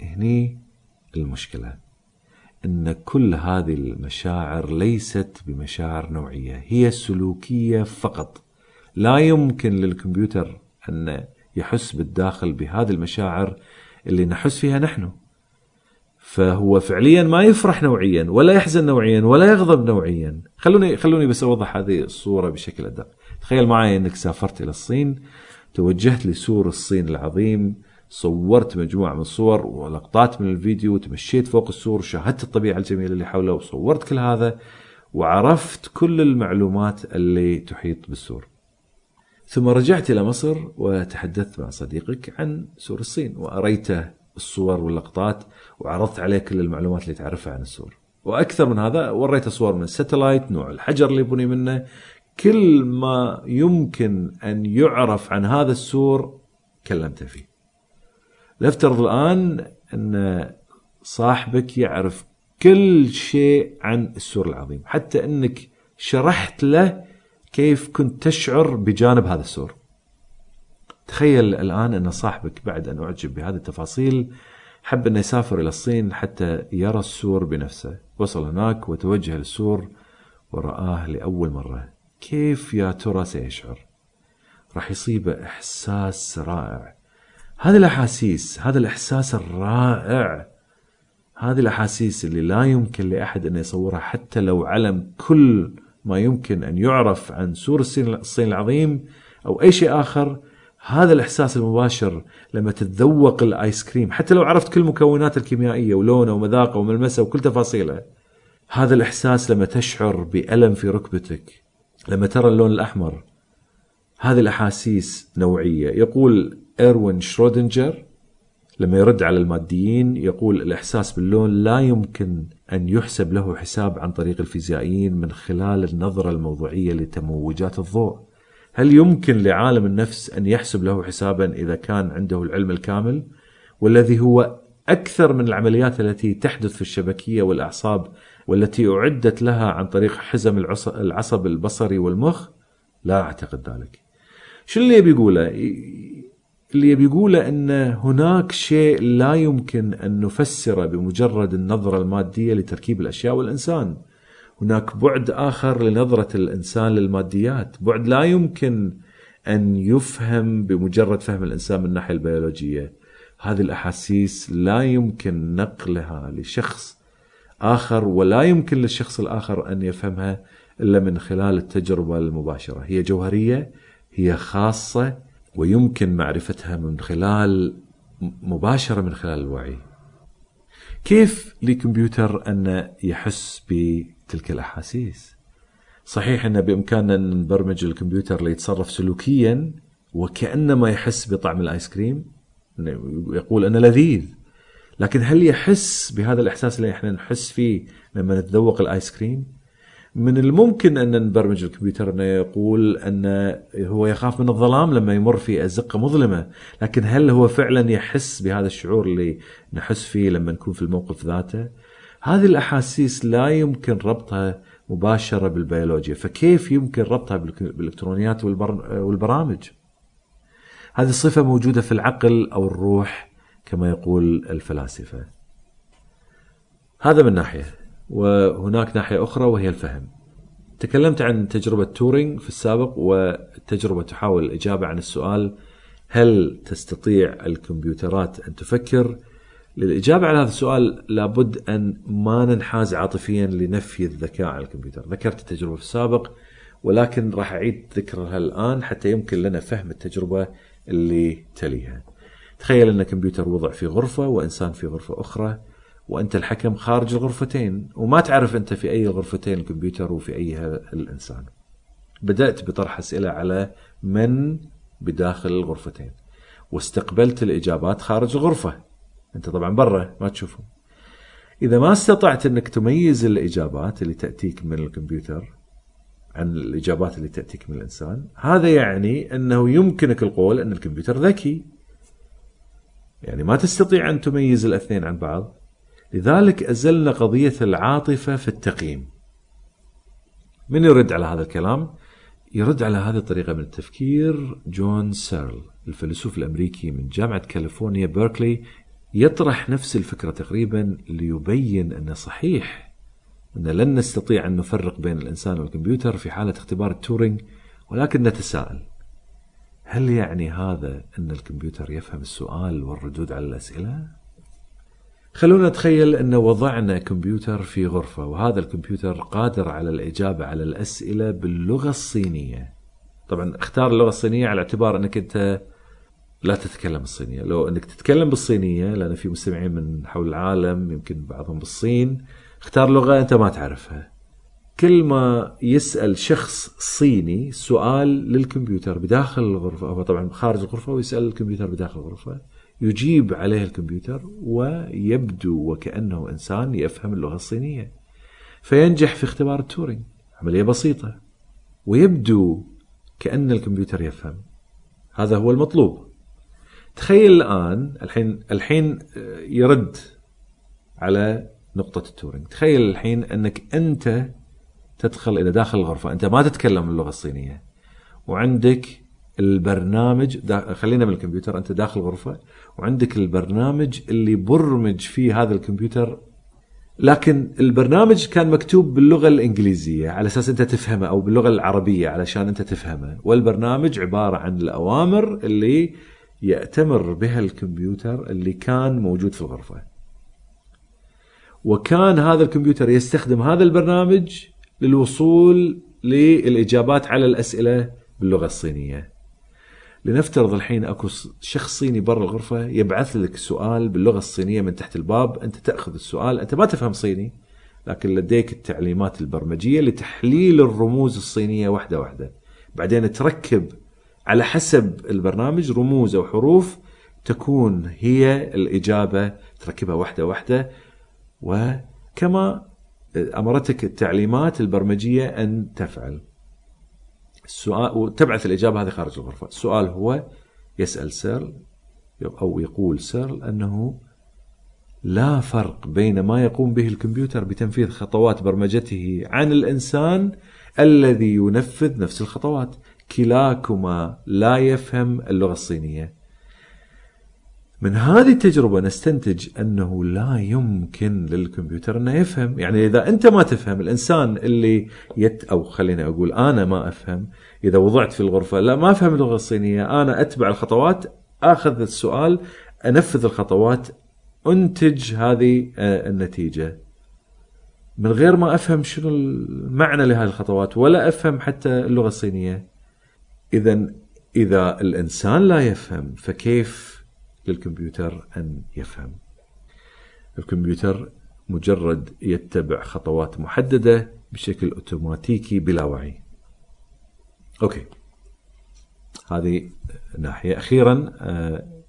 هني المشكلة أن كل هذه المشاعر ليست بمشاعر نوعية هي سلوكية فقط. لا يمكن للكمبيوتر أن يحس بالداخل بهذه المشاعر اللي نحس فيها نحن. فهو فعليا ما يفرح نوعيا ولا يحزن نوعيا ولا يغضب نوعيا. خلوني خلوني بس أوضح هذه الصورة بشكل أدق. تخيل معي إنك سافرت إلى الصين توجهت لسور الصين العظيم صورت مجموعة من الصور ولقطات من الفيديو تمشيت فوق السور وشاهدت الطبيعة الجميلة اللي حوله وصورت كل هذا وعرفت كل المعلومات اللي تحيط بالسور. ثم رجعت إلى مصر وتحدثت مع صديقك عن سور الصين وأريته الصور واللقطات وعرضت عليه كل المعلومات اللي تعرفها عن السور. وأكثر من هذا وريته صور من الساتلايت نوع الحجر اللي بني منه. كل ما يمكن أن يعرف عن هذا السور كلمته فيه. نفترض الآن أن صاحبك يعرف كل شيء عن السور العظيم. حتى أنك شرحت له كيف كنت تشعر بجانب هذا السور. تخيل الآن أن صاحبك بعد أن أعجب بهذه التفاصيل حب أن يسافر إلى الصين حتى يرى السور بنفسه. وصل هناك وتوجه للسور ورآه لأول مرة. كيف يا ترى سيشعر؟ راح يصيبه إحساس رائع. هذه الأحاسيس هذا الإحساس الرائع. هذه الأحاسيس اللي لا يمكن لأحد أن يصورها حتى لو علم كل ما يمكن أن يعرف عن سور الصين العظيم أو أي شيء آخر. هذا الإحساس المباشر لما تتذوق الآيس كريم. حتى لو عرفت كل مكوناته الكيميائية ولونه ومذاقه وملمسه وكل تفاصيله هذا الإحساس لما تشعر بألم في ركبتك لما ترى اللون الأحمر. هذه الأحاسيس نوعية. يقول إيروين شرودنجر لما يرد على الماديين يقول الإحساس باللون لا يمكن أن يحسب له حساب عن طريق الفيزيائيين من خلال النظرة الموضوعية لتموجات الضوء. هل يمكن لعالم النفس أن يحسب له حسابا إذا كان عنده العلم الكامل؟ والذي هو أكثر من العمليات التي تحدث في الشبكية والأعصاب والتي أعدت لها عن طريق حزم العصب البصري والمخ؟ لا أعتقد ذلك. شو اللي يبي يقوله؟ اللي يبي يقوله أن هناك شيء لا يمكن أن نفسره بمجرد النظرة المادية لتركيب الأشياء والإنسان. هناك بعد آخر لنظرة الإنسان للماديات. بعد لا يمكن أن يفهم بمجرد فهم الإنسان من الناحية البيولوجية. هذه الأحاسيس لا يمكن نقلها لشخص آخر ولا يمكن للشخص الآخر أن يفهمها إلا من خلال التجربة المباشرة. هي جوهرية هي خاصة ويمكن معرفتها من خلال مباشرة من خلال الوعي. كيف لكمبيوتر أن يحس بتلك الأحاسيس. صحيح أن بإمكاننا أن نبرمج الكمبيوتر ليتصرف سلوكيا وكأنما يحس بطعم الآيس كريم يقول أنه لذيذ. لكن هل يحس بهذا الإحساس اللي إحنا نحس فيه لما نتذوق الآيس كريم؟ من الممكن أن نبرمج الكمبيوتر أنه يقول أن هو يخاف من الظلام لما يمر في أزقة مظلمة. لكن هل هو فعلا يحس بهذا الشعور اللي نحس فيه لما نكون في الموقف ذاته؟ هذه الأحاسيس لا يمكن ربطها مباشرة بالبيولوجيا. فكيف يمكن ربطها بالإلكترونيات والبرامج؟ هذه الصفة موجودة في العقل أو الروح كما يقول الفلاسفة. هذا من ناحية وهناك ناحية أخرى وهي الفهم. تكلمت عن تجربة تورينج في السابق والتجربة تحاول الإجابة عن السؤال هل تستطيع الكمبيوترات أن تفكر؟ للإجابة على هذا السؤال لابد أن ما ننحاز عاطفيا لنفي الذكاء على الكمبيوتر ذكرت التجربة في السابق ولكن راح أعيد ذكرها الآن حتى يمكن لنا فهم التجربة اللي تليها تخيل أن كمبيوتر وضع في غرفة وإنسان في غرفة أخرى وأنت الحكم خارج الغرفتين وما تعرف أنت في أي غرفتين الكمبيوتر وفي ايها الإنسان. بدأت بطرح أسئلة على من بداخل الغرفتين واستقبلت الإجابات خارج الغرفة. أنت طبعا برا ما تشوفهم. إذا ما استطعت أنك تميز الإجابات اللي تأتيك من الكمبيوتر عن الإجابات اللي تأتيك من الإنسان، هذا يعني أنه يمكنك القول أن الكمبيوتر ذكي. يعني ما تستطيع أن تميز الاثنين عن بعض لذلك أزلنا قضية العاطفة في التقييم من يرد على هذا الكلام؟ يرد على هذه الطريقة من التفكير جون سيرل الفيلسوف الأمريكي من جامعة كاليفورنيا بيركلي يطرح نفس الفكرة تقريبا ليبين أن صحيح أن لن نستطيع أن نفرق بين الإنسان والكمبيوتر في حالة اختبار تورينج ولكن نتساءل هل يعني هذا أن الكمبيوتر يفهم السؤال والردود على الأسئلة؟ خلونا نتخيل أن وضعنا كمبيوتر في غرفة وهذا الكمبيوتر قادر على الإجابة على الأسئلة باللغة الصينية طبعا اختار اللغة الصينية على اعتبار أنك أنت لا تتكلم الصينية. لو أنك تتكلم بالصينية لأن في مستمعين من حول العالم يمكن بعضهم بالصين اختار لغة أنت ما تعرفها. كل ما يسأل شخص صيني سؤال للكمبيوتر بداخل الغرفة هو طبعا خارج الغرفة ويسأل الكمبيوتر بداخل الغرفة يجيب عليه الكمبيوتر ويبدو وكأنه إنسان يفهم اللغة الصينية. فينجح في اختبار التورينج عملية بسيطة ويبدو كأن الكمبيوتر يفهم. هذا هو المطلوب. تخيل الآن الحين الحين يرد على نقطة التورينج. تخيل الحين أنك أنت تدخل إلى داخل الغرفة أنت ما تتكلم اللغة الصينية وعندك البرنامج خلينا من الكمبيوتر أنت داخل غرفه وعندك البرنامج اللي برمج فيه هذا الكمبيوتر. لكن البرنامج كان مكتوب باللغة الإنجليزية على أساس أنت تفهمه أو باللغة العربية علشان أنت تفهمه. والبرنامج عبارة عن الأوامر اللي يأتمر بها الكمبيوتر اللي كان موجود في الغرفة. وكان هذا الكمبيوتر يستخدم هذا البرنامج للوصول للإجابات على الأسئلة باللغة الصينية. لنفترض الحين أكو شخص صيني برا الغرفة يبعث لك سؤال باللغة الصينية من تحت الباب. أنت تأخذ السؤال. أنت ما تفهم صيني لكن لديك التعليمات البرمجية لتحليل الرموز الصينية واحدة واحدة. بعدين تركب على حسب البرنامج رموز أو حروف تكون هي الإجابة تركبها واحدة واحدة. وكما أمرتك التعليمات البرمجية أن تفعل. السؤال وتبعث الإجابة هذه خارج الغرفة. السؤال هو يسأل سيرل أو يقول سيرل أنه لا فرق بين ما يقوم به الكمبيوتر بتنفيذ خطوات برمجته عن الإنسان الذي ينفذ نفس الخطوات. كلاكما لا يفهم اللغة الصينية. من هذه التجربة نستنتج أنه لا يمكن للكمبيوتر أنه يفهم. يعني إذا أنت ما تفهم الإنسان اللي يت أو خليني أقول أنا ما أفهم إذا وضعت في الغرفة لا ما أفهم اللغة الصينية أنا أتبع الخطوات أخذ السؤال أنفذ الخطوات أنتج هذه آه، النتيجة. من غير ما أفهم شنو المعنى لهذه الخطوات ولا أفهم حتى اللغة الصينية. إذا إذا الإنسان لا يفهم فكيف للكمبيوتر أن يفهم؟ الكمبيوتر مجرد يتبع خطوات محددة بشكل أوتوماتيكي بلا وعي. أوكي. هذه ناحية. أخيرا آه،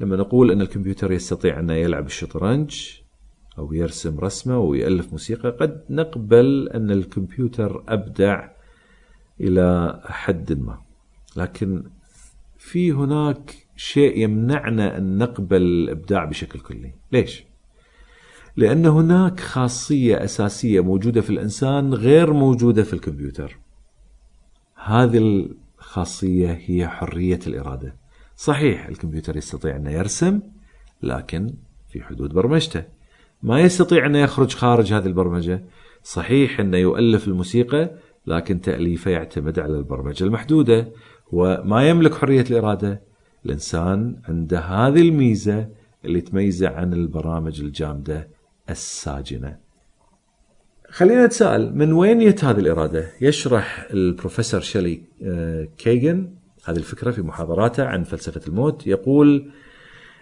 لما نقول أن الكمبيوتر يستطيع أن يلعب الشطرنج أو يرسم رسمة ويألف موسيقى قد نقبل أن الكمبيوتر أبدع إلى حد ما. لكن في هناك شيء يمنعنا أن نقبل الإبداع بشكل كلي. ليش؟ لأن هناك خاصية أساسية موجودة في الإنسان غير موجودة في الكمبيوتر. هذه الخاصية هي حرية الإرادة. صحيح الكمبيوتر يستطيع أن يرسم لكن في حدود برمجته. ما يستطيع أن يخرج خارج هذه البرمجة. صحيح أنه يؤلف الموسيقى لكن تأليفه يعتمد على البرمجة المحدودة. وما يملك حرية الإرادة. الإنسان عنده هذه الميزة اللي تميزه عن البرامج الجامدة الساجنة. خلينا نتساءل من وين جت هذه الإرادة؟ يشرح البروفيسور شيلي آه، كيجن هذه الفكرة في محاضراته عن فلسفة الموت. يقول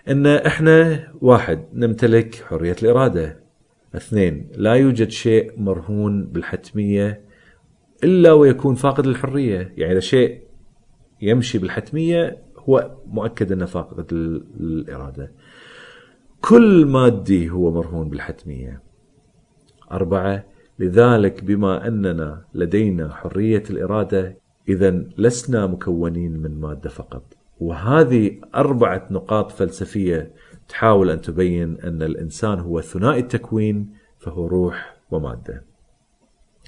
إن إحنا واحد نمتلك حرية الإرادة. اثنين لا يوجد شيء مرهون بالحتمية إلا ويكون فاقد الحرية يعني إذا شيء يمشي بالحتمية هو مؤكد أنه فاقد الإرادة. كل مادي هو مرهون بالحتمية. أربعة لذلك بما أننا لدينا حرية الإرادة اذا لسنا مكونين من مادة فقط. وهذه أربعة نقاط فلسفية تحاول أن تبين أن الإنسان هو ثنائي التكوين فهو روح ومادة.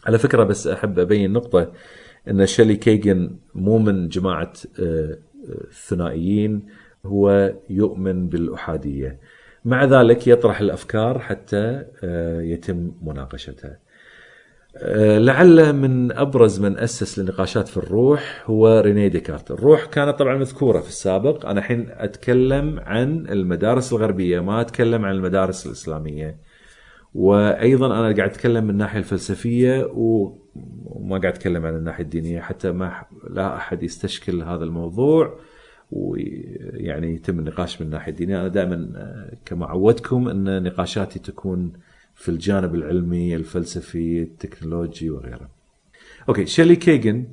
على فكرة بس أحب أبين نقطة إن شيلي كيجن مو من جماعة آه، الثنائيين هو يؤمن بالأحادية. مع ذلك يطرح الأفكار حتى آه، يتم مناقشتها. آه، لعل من أبرز من أسس للنقاشات في الروح هو ريني ديكارت الروح كانت طبعا مذكورة في السابق. أنا الحين أتكلم عن المدارس الغربية ما أتكلم عن المدارس الإسلامية. وأيضا أنا قاعد أتكلم من الناحية الفلسفية وما قاعد أتكلم عن الناحية الدينية حتى ما لا أحد يستشكل هذا الموضوع ويعني يتم النقاش من الناحية الدينية أنا دائما آه، كما عودتكم أن نقاشاتي تكون في الجانب العلمي الفلسفي التكنولوجي وغيره. okay شيلي كيجن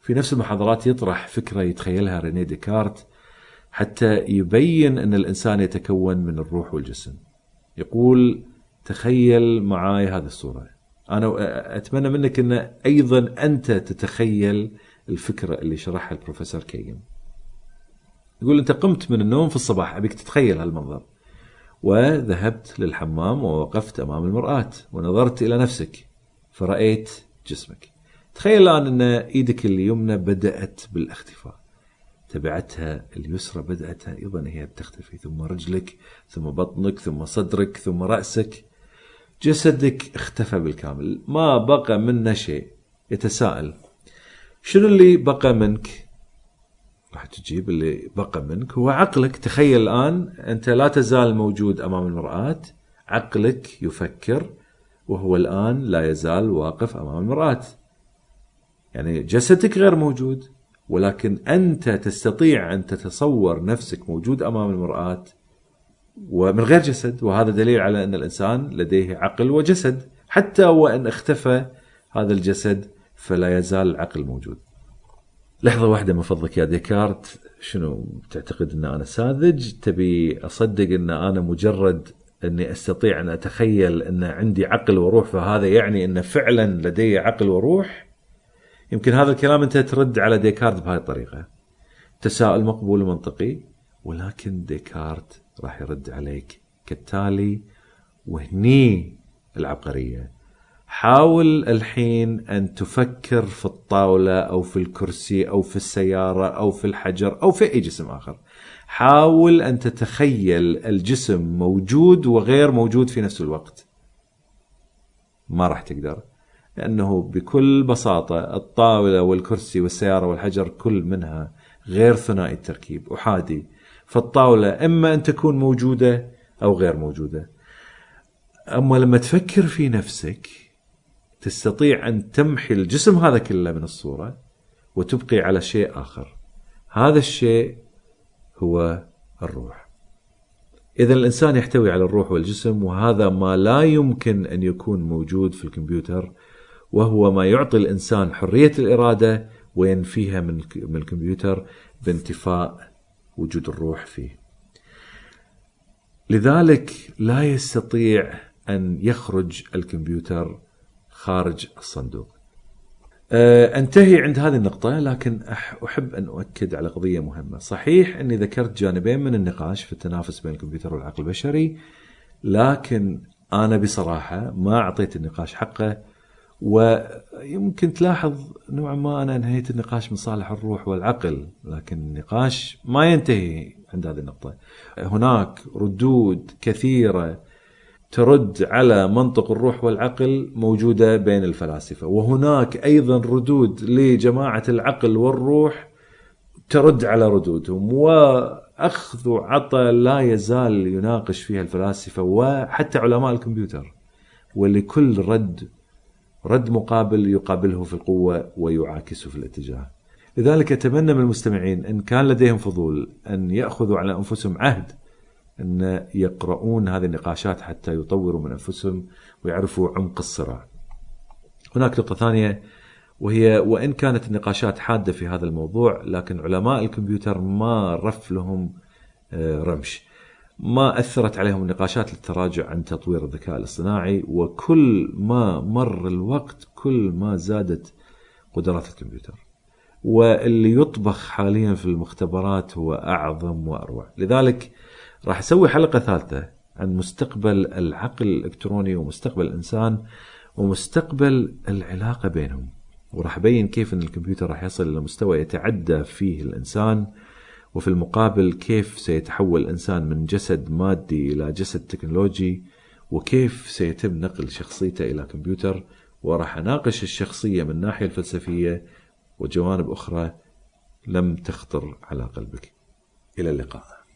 في نفس المحاضرات يطرح فكرة يتخيلها ريني ديكارت حتى يبين أن الإنسان يتكون من الروح والجسم. يقول تخيل معاي هذه الصورة. أنا أتمنى منك أن أيضا أنت تتخيل الفكرة اللي شرحها البروفيسور كيجن. يقول أنت قمت من النوم في الصباح أبيك تتخيل هالمنظر. وذهبت للحمام ووقفت أمام المرآة ونظرت إلى نفسك فرأيت جسمك. تخيل الآن أن إيدك اليمنى بدأت بالاختفاء. تبعتها اليسرى بدأت أيضا هي بتختفي ثم رجلك ثم بطنك ثم صدرك ثم رأسك. جسدك اختفى بالكامل. ما بقى منه شيء. يتساءل شنو اللي بقى منك؟ راح تجيب اللي بقى منك. هو عقلك تخيل الآن أنت لا تزال موجود أمام المرآة. عقلك يفكر وهو الآن لا يزال واقف أمام المرآة. يعني جسدك غير موجود ولكن أنت تستطيع أن تتصور نفسك موجود أمام المرآة. ومن غير جسد وهذا دليل على أن الإنسان لديه عقل وجسد. حتى وإن اختفى هذا الجسد فلا يزال العقل موجود. لحظة واحدة من فضلك يا ديكارت. شنو تعتقد أن أنا ساذج؟ تبي أصدق أن أنا مجرد أني أستطيع أن أتخيل أن عندي عقل وروح فهذا يعني أن فعلا لدي عقل وروح؟ يمكن هذا الكلام أنت ترد على ديكارت بهذه الطريقة. تساؤل مقبول ومنطقي ولكن ديكارت راح يرد عليك. كالتالي وهني العبقرية. حاول الحين أن تفكر في الطاولة أو في الكرسي أو في السيارة أو في الحجر أو في أي جسم آخر. حاول أن تتخيل الجسم موجود وغير موجود في نفس الوقت. ما راح تقدر لأنه بكل بساطة الطاولة والكرسي والسيارة والحجر كل منها غير ثنائي التركيب احادي فالطاولة إما أن تكون موجودة أو غير موجودة. أما لما تفكر في نفسك تستطيع أن تمحي الجسم هذا كله من الصورة وتبقي على شيء آخر. هذا الشيء هو الروح. إذا الإنسان يحتوي على الروح والجسم وهذا ما لا يمكن أن يكون موجود في الكمبيوتر وهو ما يعطي الإنسان حرية الإرادة وينفيها من الكمبيوتر بانتفاء وجود الروح فيه. لذلك لا يستطيع أن يخرج الكمبيوتر خارج الصندوق. أه، أنتهي عند هذه النقطة لكن أحب أن أؤكد على قضية مهمة. صحيح أني ذكرت جانبين من النقاش في التنافس بين الكمبيوتر والعقل البشري لكن أنا بصراحة ما أعطيت النقاش حقه ويمكن تلاحظ نوعا ما أنا انهيت النقاش من صالح الروح والعقل لكن النقاش ما ينتهي عند هذه النقطة. هناك ردود كثيرة ترد على منطق الروح والعقل موجودة بين الفلاسفة وهناك أيضا ردود لجماعة العقل والروح ترد على ردودهم وأخذ وعطى لا يزال يناقش فيها الفلاسفة وحتى علماء الكمبيوتر ولكل رد رد مقابل يقابله في القوة ويعاكسه في الاتجاه. لذلك أتمنى من المستمعين إن كان لديهم فضول أن يأخذوا على أنفسهم عهد أن يقرؤون هذه النقاشات حتى يطوروا من أنفسهم ويعرفوا عمق الصراع. هناك نقطة ثانية وهي وإن كانت النقاشات حادة في هذا الموضوع لكن علماء الكمبيوتر ما رف لهم آه، رمش. ما أثرت عليهم النقاشات للتراجع عن تطوير الذكاء الاصطناعي وكل ما مر الوقت كل ما زادت قدرات الكمبيوتر. واللي يطبخ حاليا في المختبرات هو أعظم وأروع. لذلك راح أسوي حلقة ثالثة عن مستقبل العقل الإلكتروني ومستقبل الإنسان ومستقبل العلاقة بينهم. وراح أبين كيف إن الكمبيوتر راح يصل إلى مستوى يتعدى فيه الإنسان وفي المقابل كيف سيتحول الانسان من جسد مادي إلى جسد تكنولوجي وكيف سيتم نقل شخصيته إلى كمبيوتر وراح أناقش الشخصية من الناحيه الفلسفية وجوانب أخرى لم تخطر على قلبك. إلى اللقاء.